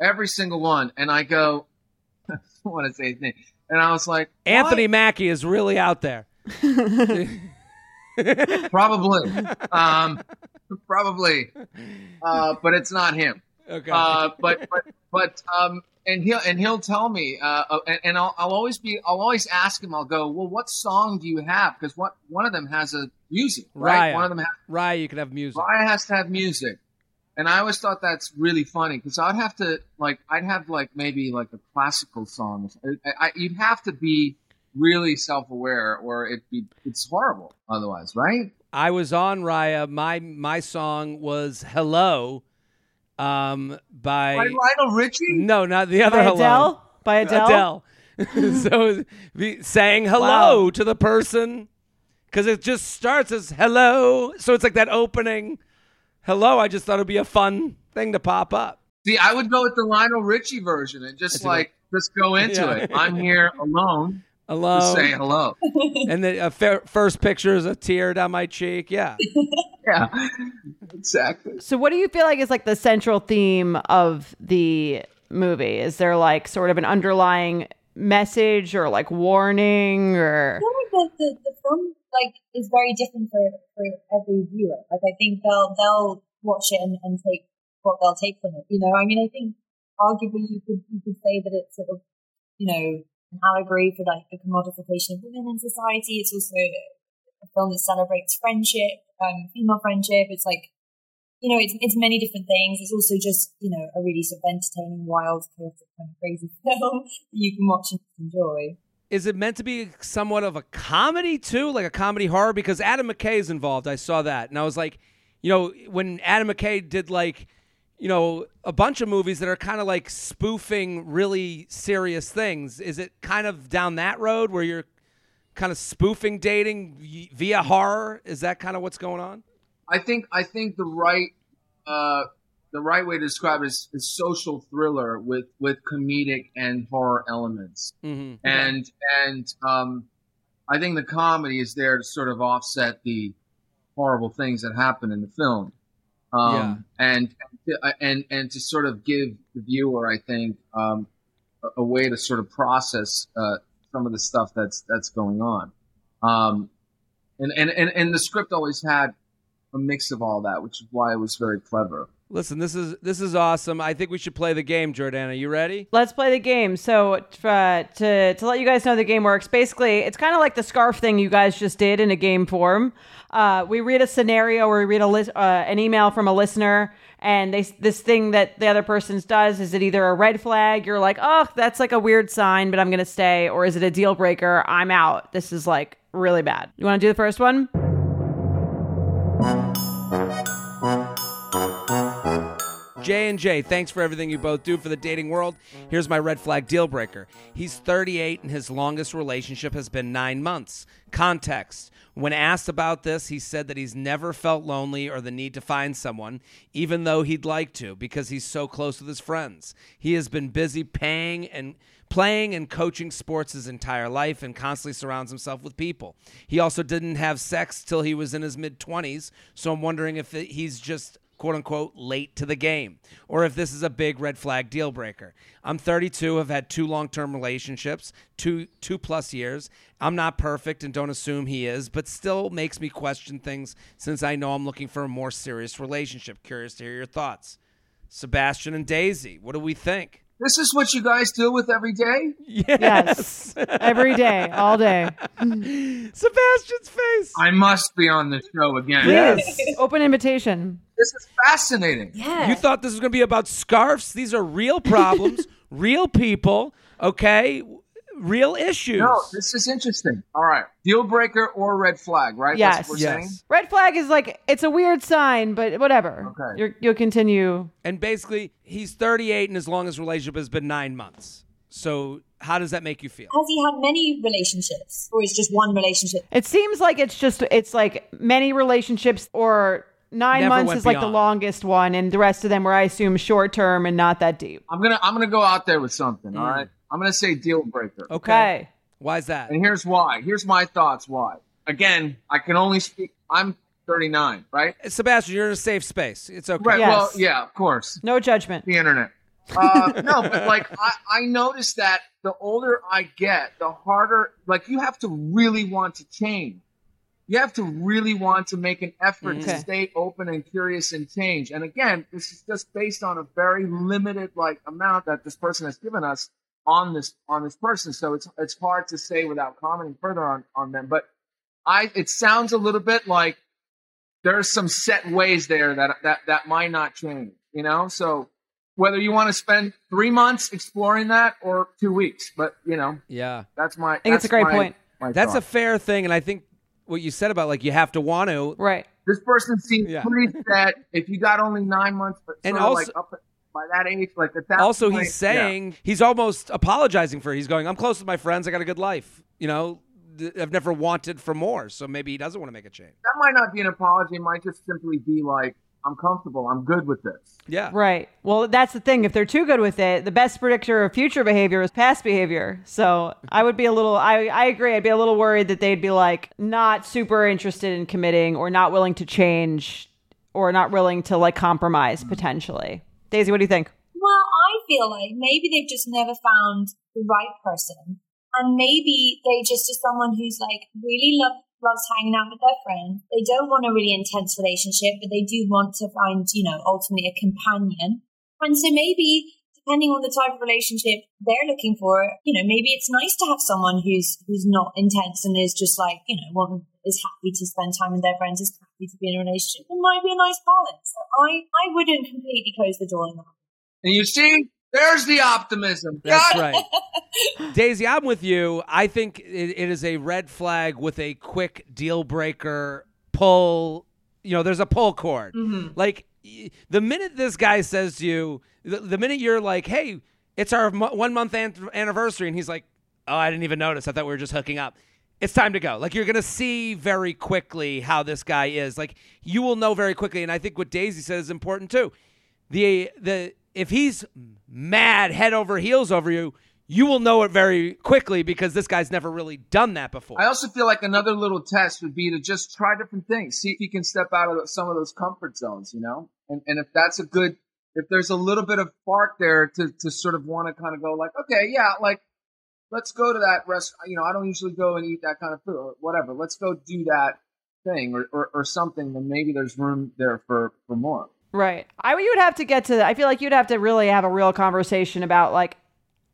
every single one. And I go, I don't want to say his name. And I was like, Anthony "What?" Mackie is really out there. Probably. um, probably. Uh, but it's not him. Okay. Uh, but but but um, and he'll and he'll tell me, uh, uh, and, and I'll, I'll always be, I'll always ask him. I'll go, well, what song do you have? Because what one of them has a music, right? Raya. One of them has, Rye, you can have music. Raya has to have music, and I always thought that's really funny because I'd have to like, I'd have like maybe like a classical song. I, I, you'd have to be really self-aware, or it'd be, it's horrible otherwise, right? I was on Raya. My my song was "Hello," um, by By Lionel Richie. no, not the other By "Hello." Adele? By Adele? Adele. so be- saying hello to the person because it just starts as hello. So it's like that opening hello. I just thought it'd be a fun thing to pop up. See, I would go with the Lionel Richie version and just That's like just go into Yeah. it. I'm here alone. Hello. Just say hello. and the uh, fir- first picture is a tear down my cheek. Yeah. Yeah, exactly. So, what do you feel like is like the central theme of the movie? Is there like sort of an underlying message or like warning or? I feel like the, the, the film like is very different for, for every viewer. Like I think they'll they'll watch it and, and take what they'll take from it. You know, I mean, I think arguably you could you could say that it's sort of you know an allegory for like the commodification of women in society. It's also a film that celebrates friendship, um, female friendship. It's like you know, it's it's many different things. It's also just you know a really sort of entertaining, wild, kind of crazy film that you can watch and enjoy. Is it meant to be somewhat of a comedy too, like a comedy horror? Because Adam McKay is involved. I saw that, and I was like, you know, when Adam McKay did like, you know, a bunch of movies that are kind of like spoofing really serious things. Is it kind of down that road where you're kind of spoofing dating via horror? Is that kind of what's going on? I think I think the right uh, the right way to describe it is, is social thriller with with comedic and horror elements. Mm-hmm. and and um, I think the comedy is there to sort of offset the horrible things that happen in the film, um, and and and to sort of give the viewer, I think, um, a, a way to sort of process uh, some of the stuff that's that's going on, um, and, and and and the script always had a mix of all that, which is why it was very clever. Listen, this is this is awesome. I think we should play the game, Jordana. You ready? Let's play the game. So, uh, to to let you guys know, the game works. Basically, it's kind of like the scarf thing you guys just did in a game form. Uh, we read a scenario, or we read a lis- uh, an email from a listener, and they this thing that the other person's does is it either a red flag? You're like, oh, that's like a weird sign, but I'm gonna stay, or is it a deal breaker? I'm out. This is like really bad. You want to do the first one? J and J, thanks for everything you both do for the dating world. Here's my red flag deal breaker. He's 38 and his longest relationship has been 9 months. Context. When asked about this, he said that he's never felt lonely or the need to find someone, even though he'd like to because he's so close with his friends. He has been busy paying and playing and coaching sports his entire life and constantly surrounds himself with people. He also didn't have sex till he was in his mid 20s, so I'm wondering if he's just quote unquote late to the game or if this is a big red flag deal breaker. I'm 32, have had two long-term relationships, two two plus years. I'm not perfect and don't assume he is, but still makes me question things since I know I'm looking for a more serious relationship. Curious to hear your thoughts. Sebastian and Daisy, what do we think? This is what you guys deal with every day. Yes, every day, all day. Sebastian's face. I must be on the show again. Yes. Open invitation. This is fascinating. Yeah. You thought this was going to be about scarves? These are real problems, real people, okay? Real issues. No, this is interesting. All right. Deal breaker or red flag, right? Yes. That's what we're saying? yes. Red flag is like it's a weird sign, but whatever. Okay. You're, you'll continue. And basically, he's 38 and his longest relationship has been nine months. So, how does that make you feel? Has he had many relationships, or is just one relationship? It seems like it's just it's like many relationships or nine Never months went is like the longest one, and the rest of them were I assume short term and not that deep. I'm gonna I'm gonna go out there with something, all Mm. right? I'm gonna say deal breaker. Okay. Okay. Why is that? And here's why. Here's my thoughts why. Again, I can only speak I'm 39, right? Sebastian, you're in a safe space. It's okay. Right. Yes. Well, yeah, of course. No judgment. The internet. Uh, no, but like I, I noticed that the older I get, the harder like you have to really want to change. You have to really want to make an effort mm-hmm. Okay. to stay open and curious and change. And again, this is just based on a very limited like amount that this person has given us on this on this person. So it's it's hard to say without commenting further on on them. But I it sounds a little bit like there's some set ways there that that that might not change. You know, so whether you want to spend three months exploring that or two weeks, but you know, Yeah. that's my. I think it's a great point. That's a fair thing. And I think what you said about like you have to want to. Right. This person seems Yeah. pretty set. If you got only nine months, but And also- like up by that age, like at that. Also, point, he's saying he's almost apologizing for it. He's going, I'm close with my friends. I got a good life. You know, th- I've never wanted for more. So maybe he doesn't want to make a change. that might not be an apology. It might just simply be like I'm comfortable. I'm good with this. Yeah. Right. Well, that's the thing. If they're too good with it, the best predictor of future behavior is past behavior. So I would be a little, I, I agree. I'd be a little worried that they'd be like not super interested in committing or not willing to change or not willing to like compromise potentially. Daisy, what do you think? Well, I feel like maybe they've just never found the right person. And maybe they just are someone who's like really love, loves hanging out with their friends. They don't want a really intense relationship, but they do want to find, you know, ultimately a companion. And so maybe depending on the type of relationship they're looking for, you know, maybe it's nice to have someone who's who's not intense and is just like, you know, one is happy to spend time with their friends, is happy to be in a relationship. It might be a nice balance. So I, I wouldn't completely close the door on that. And you see, there's the optimism. That's right. Daisy, I'm with you. I think it, it is a red flag with a quick deal breaker pull. You know, there's a pull cord. Mm-hmm. Like the minute this guy says to you, the, the minute you're like, "Hey, it's our mo- one month an- anniversary," and he's like, "Oh, I didn't even notice. I thought we were just hooking up." It's time to go. Like you're gonna see very quickly how this guy is. Like you will know very quickly. And I think what Daisy said is important too the the if he's mad head over heels over you, you will know it very quickly because this guy's never really done that before. I also feel like another little test would be to just try different things, see if he can step out of some of those comfort zones, you know. And and if that's a good, if there's a little bit of spark there to to sort of want to kind of go like, okay, yeah, like let's go to that restaurant. You know, I don't usually go and eat that kind of food or whatever. Let's go do that thing or or, or something. Then maybe there's room there for for more. Right. I you would have to get to I feel like you'd have to really have a real conversation about like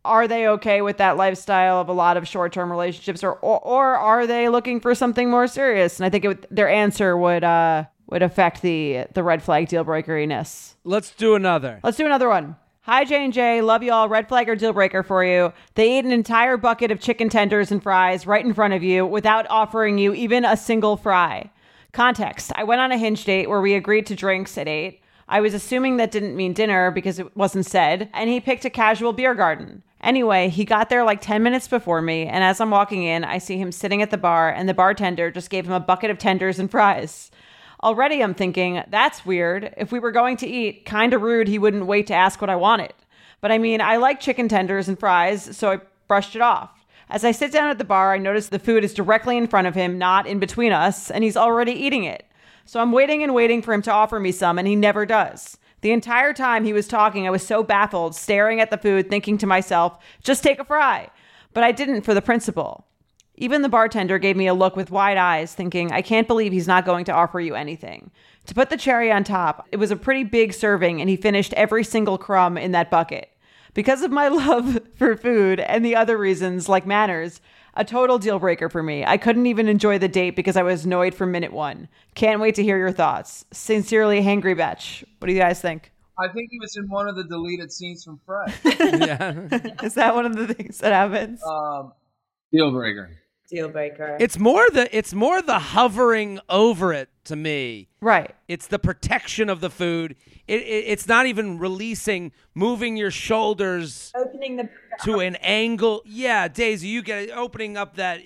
are they okay with that lifestyle of a lot of short-term relationships or or, or are they looking for something more serious? And I think it would, their answer would uh would affect the the red flag deal breakeriness. Let's do another. Let's do another one. Hi J and J, love y'all. Red flag or deal breaker for you. They ate an entire bucket of chicken tenders and fries right in front of you without offering you even a single fry. Context: I went on a hinge date where we agreed to drinks at eight. I was assuming that didn't mean dinner because it wasn't said, and he picked a casual beer garden. Anyway, he got there like 10 minutes before me, and as I'm walking in, I see him sitting at the bar, and the bartender just gave him a bucket of tenders and fries. Already, I'm thinking, that's weird. If we were going to eat, kinda rude he wouldn't wait to ask what I wanted. But I mean, I like chicken tenders and fries, so I brushed it off. As I sit down at the bar, I notice the food is directly in front of him, not in between us, and he's already eating it. So I'm waiting and waiting for him to offer me some, and he never does. The entire time he was talking, I was so baffled, staring at the food, thinking to myself, just take a fry. But I didn't for the principle. Even the bartender gave me a look with wide eyes, thinking, I can't believe he's not going to offer you anything. To put the cherry on top, it was a pretty big serving, and he finished every single crumb in that bucket. Because of my love for food and the other reasons, like manners, a total deal breaker for me. I couldn't even enjoy the date because I was annoyed from minute one. Can't wait to hear your thoughts. Sincerely, Hangry Betch. What do you guys think? I think he was in one of the deleted scenes from Fresh. yeah. Is that one of the things that happens? um, deal breaker. Deal breaker. It's more the it's more the hovering over it to me. Right. It's the protection of the food. It, it, it's not even releasing, moving your shoulders Opening the to an angle. Yeah, Daisy, you get it, opening up that.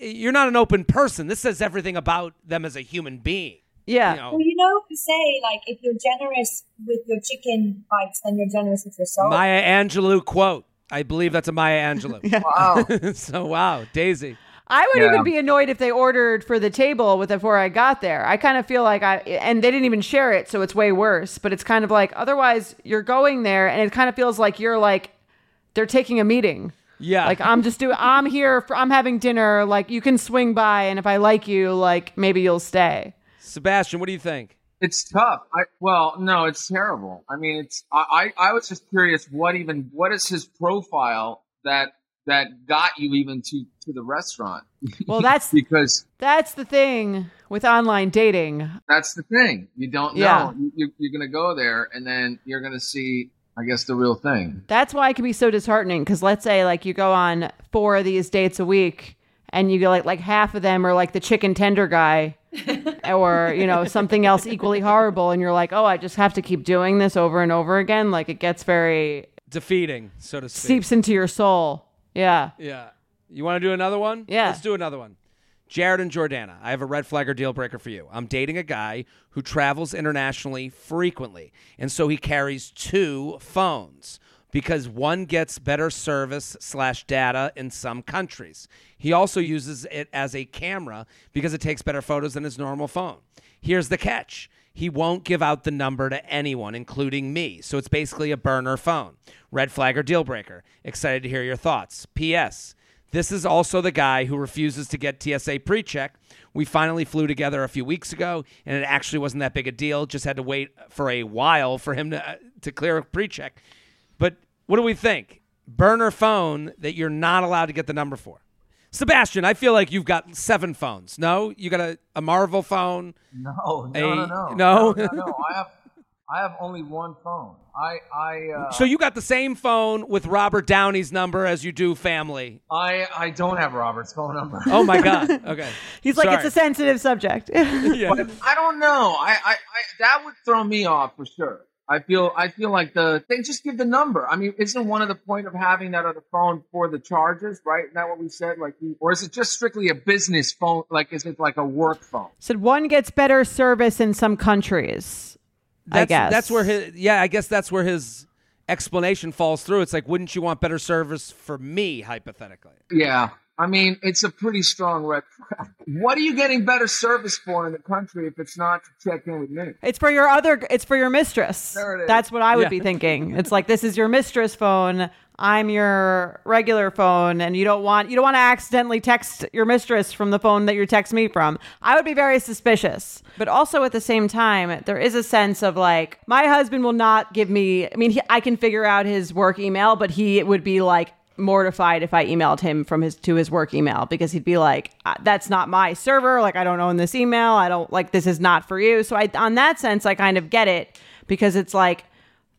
You're not an open person. This says everything about them as a human being. Yeah. You know, Well, you know, say like if you're generous with your chicken bites, then you're generous with your soul. Maya Angelou quote. I believe that's a Maya Angelou. Wow. so wow, Daisy. I would Yeah. even be annoyed if they ordered for the table with before I got there. I kind of feel like I and they didn't even share it, so it's way worse. But it's kind of like otherwise you're going there and it kind of feels like you're like they're taking a meeting. Yeah. Like I'm just doing I'm here for I'm having dinner, like you can swing by and if I like you, like maybe you'll stay. Sebastian, what do you think? It's tough. I well, no, it's terrible. I mean, it's I, I I was just curious what even what is his profile that that got you even to to the restaurant? Well, that's because that's the thing with online dating. that's the thing. You don't know. Yeah. You, you, you're gonna go there and then you're gonna see, I guess, the real thing. That's why it can be so disheartening. Because let's say like you go on four of these dates a week, and you go like like half of them are like the chicken tender guy, or you know something else equally horrible, and you're like, oh, I just have to keep doing this over and over again. Like it gets very Defeating, so to speak. seeps into your soul. Yeah. Yeah. You want to do another one? Yeah. Let's do another one. Jared and Jordana, I have a red flag or deal breaker for you. I'm dating a guy who travels internationally frequently, and so he carries two phones because one gets better service slash data in some countries. He also uses it as a camera because it takes better photos than his normal phone. Here's the catch. He won't give out the number to anyone, including me. So it's basically a burner phone. Red flag or deal breaker. Excited to hear your thoughts. P.S. This is also the guy who refuses to get TSA pre check. We finally flew together a few weeks ago, and it actually wasn't that big a deal. Just had to wait for a while for him to, uh, to clear a pre check. But what do we think? Burner phone that you're not allowed to get the number for. Sebastian, I feel like you've got seven phones. No, you got a, a Marvel phone. No, no, A- no, no, no? no, no, no. I have, I have only one phone. I, I, uh, So you got the same phone with Robert Downey's number as you do family. I, I don't have Robert's phone number. Oh my God. Okay. He's like, it's a sensitive subject. Yeah. I don't know. I, I, I, that would throw me off for sure. I feel, I feel like the they just give the number. I mean, isn't one of the point of having that other phone for the charges, right? Isn't that what we said? Like, we- or is it just strictly a business phone? Like, is it like a work phone? Said one gets better service in some countries. I guess that's where his yeah i guess that's where his explanation falls through it's like wouldn't you want better service for me hypothetically Yeah. I mean, it's a pretty strong red flag. What are you getting better service for in the country if it's not to check in with me? It's for your other. It's for your mistress. There it is. That's what I would Yeah. be thinking. It's like this is your mistress phone. I'm your regular phone, and you don't want you don't want to accidentally text your mistress from the phone that you text me from. I would be very suspicious. But also at the same time, there is a sense of like my husband will not give me. I mean, he, I can figure out his work email, but he would be like mortified if I emailed him from his to his work email because he'd be like, "Uh, "That's not my server. Like, I don't own this email. I don't like this is not for you." So I, on that sense, I kind of get it because it's like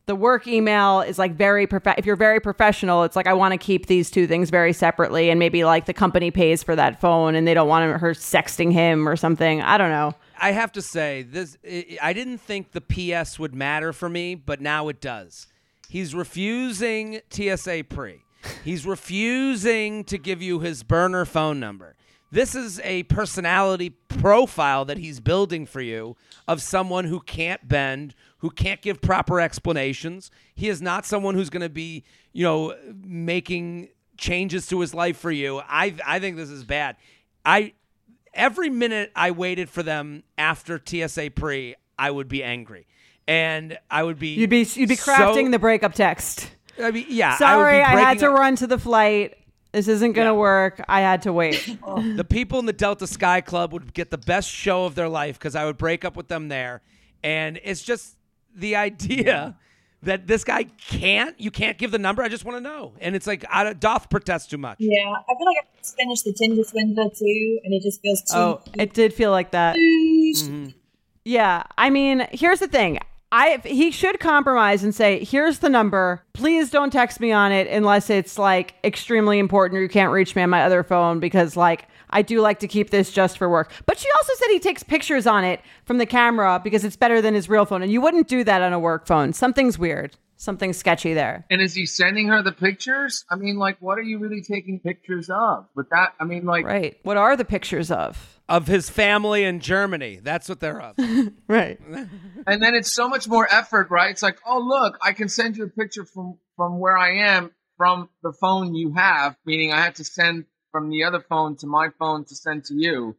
the work email is like very prof- if you're very professional it's like i want to keep these two things very separately and maybe like the company pays for that phone and they don't want her sexting him or something i don't know i have to say this i I didn't think the ps would matter for me but now it does he's refusing tsa pre he's refusing to give you his burner phone number this is a personality profile that he's building for you of someone who can't bend, who can't give proper explanations. He is not someone who's going to be, you know, making changes to his life for you. I I think this is bad. I every minute I waited for them after TSA pre, I would be angry. And I would be you'd be you'd be so- crafting the breakup text I mean, yeah, sorry be i, had to up- run to the flight this isn't gonna Yeah. work i had to wait the people in the Delta Sky Club would get the best show of their life because I would break up with them there. And it's just the idea that this guy can't, you can't give the number. I just want to know. And it's like, I doth protest too much. Yeah, I feel like I just finished the Tinder swindler too, and it just feels too. oh it did feel like that Mm-hmm. Yeah, I mean, here's the thing. I he should compromise and say, "Here's the number. Please don't text me on it unless it's like extremely important or you can't reach me on my other phone because like I do like to keep this just for work." But she also said he takes pictures on it from the camera because it's better than his real phone, and you wouldn't do that on a work phone. Something's weird. Something's sketchy there. And is he sending her the pictures? I mean, like, what are you really taking pictures of? With that, I mean, like, Right. What are the pictures of? Of his family in Germany. That's what they're of. Right. and then it's so much more effort, right? It's like, oh, look, I can send you a picture from from where I am from the phone you have, meaning I had to send from the other phone to my phone to send to you.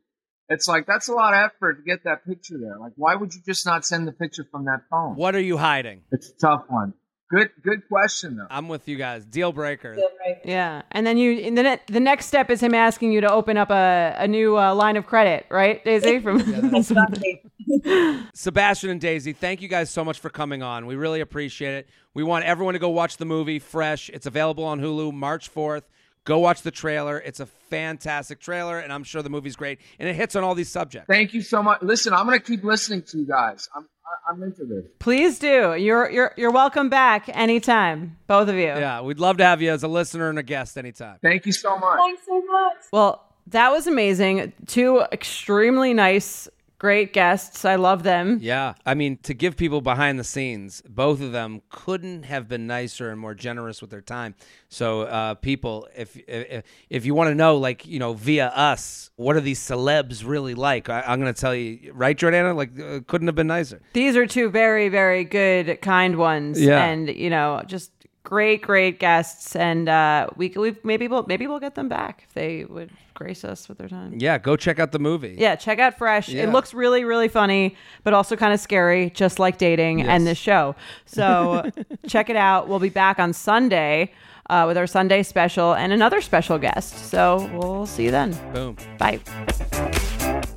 It's like that's a lot of effort to get that picture there. Like, why would you just not send the picture from that phone? what are you hiding? It's a tough one. Good, good question though. I'm with you guys. Deal breaker. Yeah, and then you, and then the next step is him asking you to open up a, a new uh, line of credit, right, Daisy? From Sebastian and Daisy, thank you guys so much for coming on. We really appreciate it. We want everyone to go watch the movie Fresh. It's available on Hulu March 4th. Go watch the trailer. It's a fantastic trailer, and I'm sure the movie's great. And it hits on all these subjects. Thank you so much. Listen, I'm gonna keep listening to you guys. I'm, I- I'm into this. Please do. You're you're you're welcome back anytime, both of you. Yeah, we'd love to have you as a listener and a guest anytime. Thank you so much. Thanks so much. Well, that was amazing. Two extremely nice Great guests. I love them. Yeah. I mean, to give people behind the scenes, both of them couldn't have been nicer and more generous with their time. So, uh, people, if, if if you want to know, like, you know, via us, what are these celebs really like? I, I'm going to tell you, right, Jordana? Like, uh, couldn't have been nicer. These are two very, very good, kind ones. Yeah. And, you know, just great, great guests. And uh, we, we maybe we'll maybe we'll get them back if they would grace us with their time. Yeah. Go check out the movie. Yeah, check out Fresh. Yeah. It looks really, really funny, but also kind of scary, just like dating and this show. So check it out. We'll be back on Sunday uh, with our Sunday special and another special guest. So we'll see you then. Boom. Bye.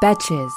Betches.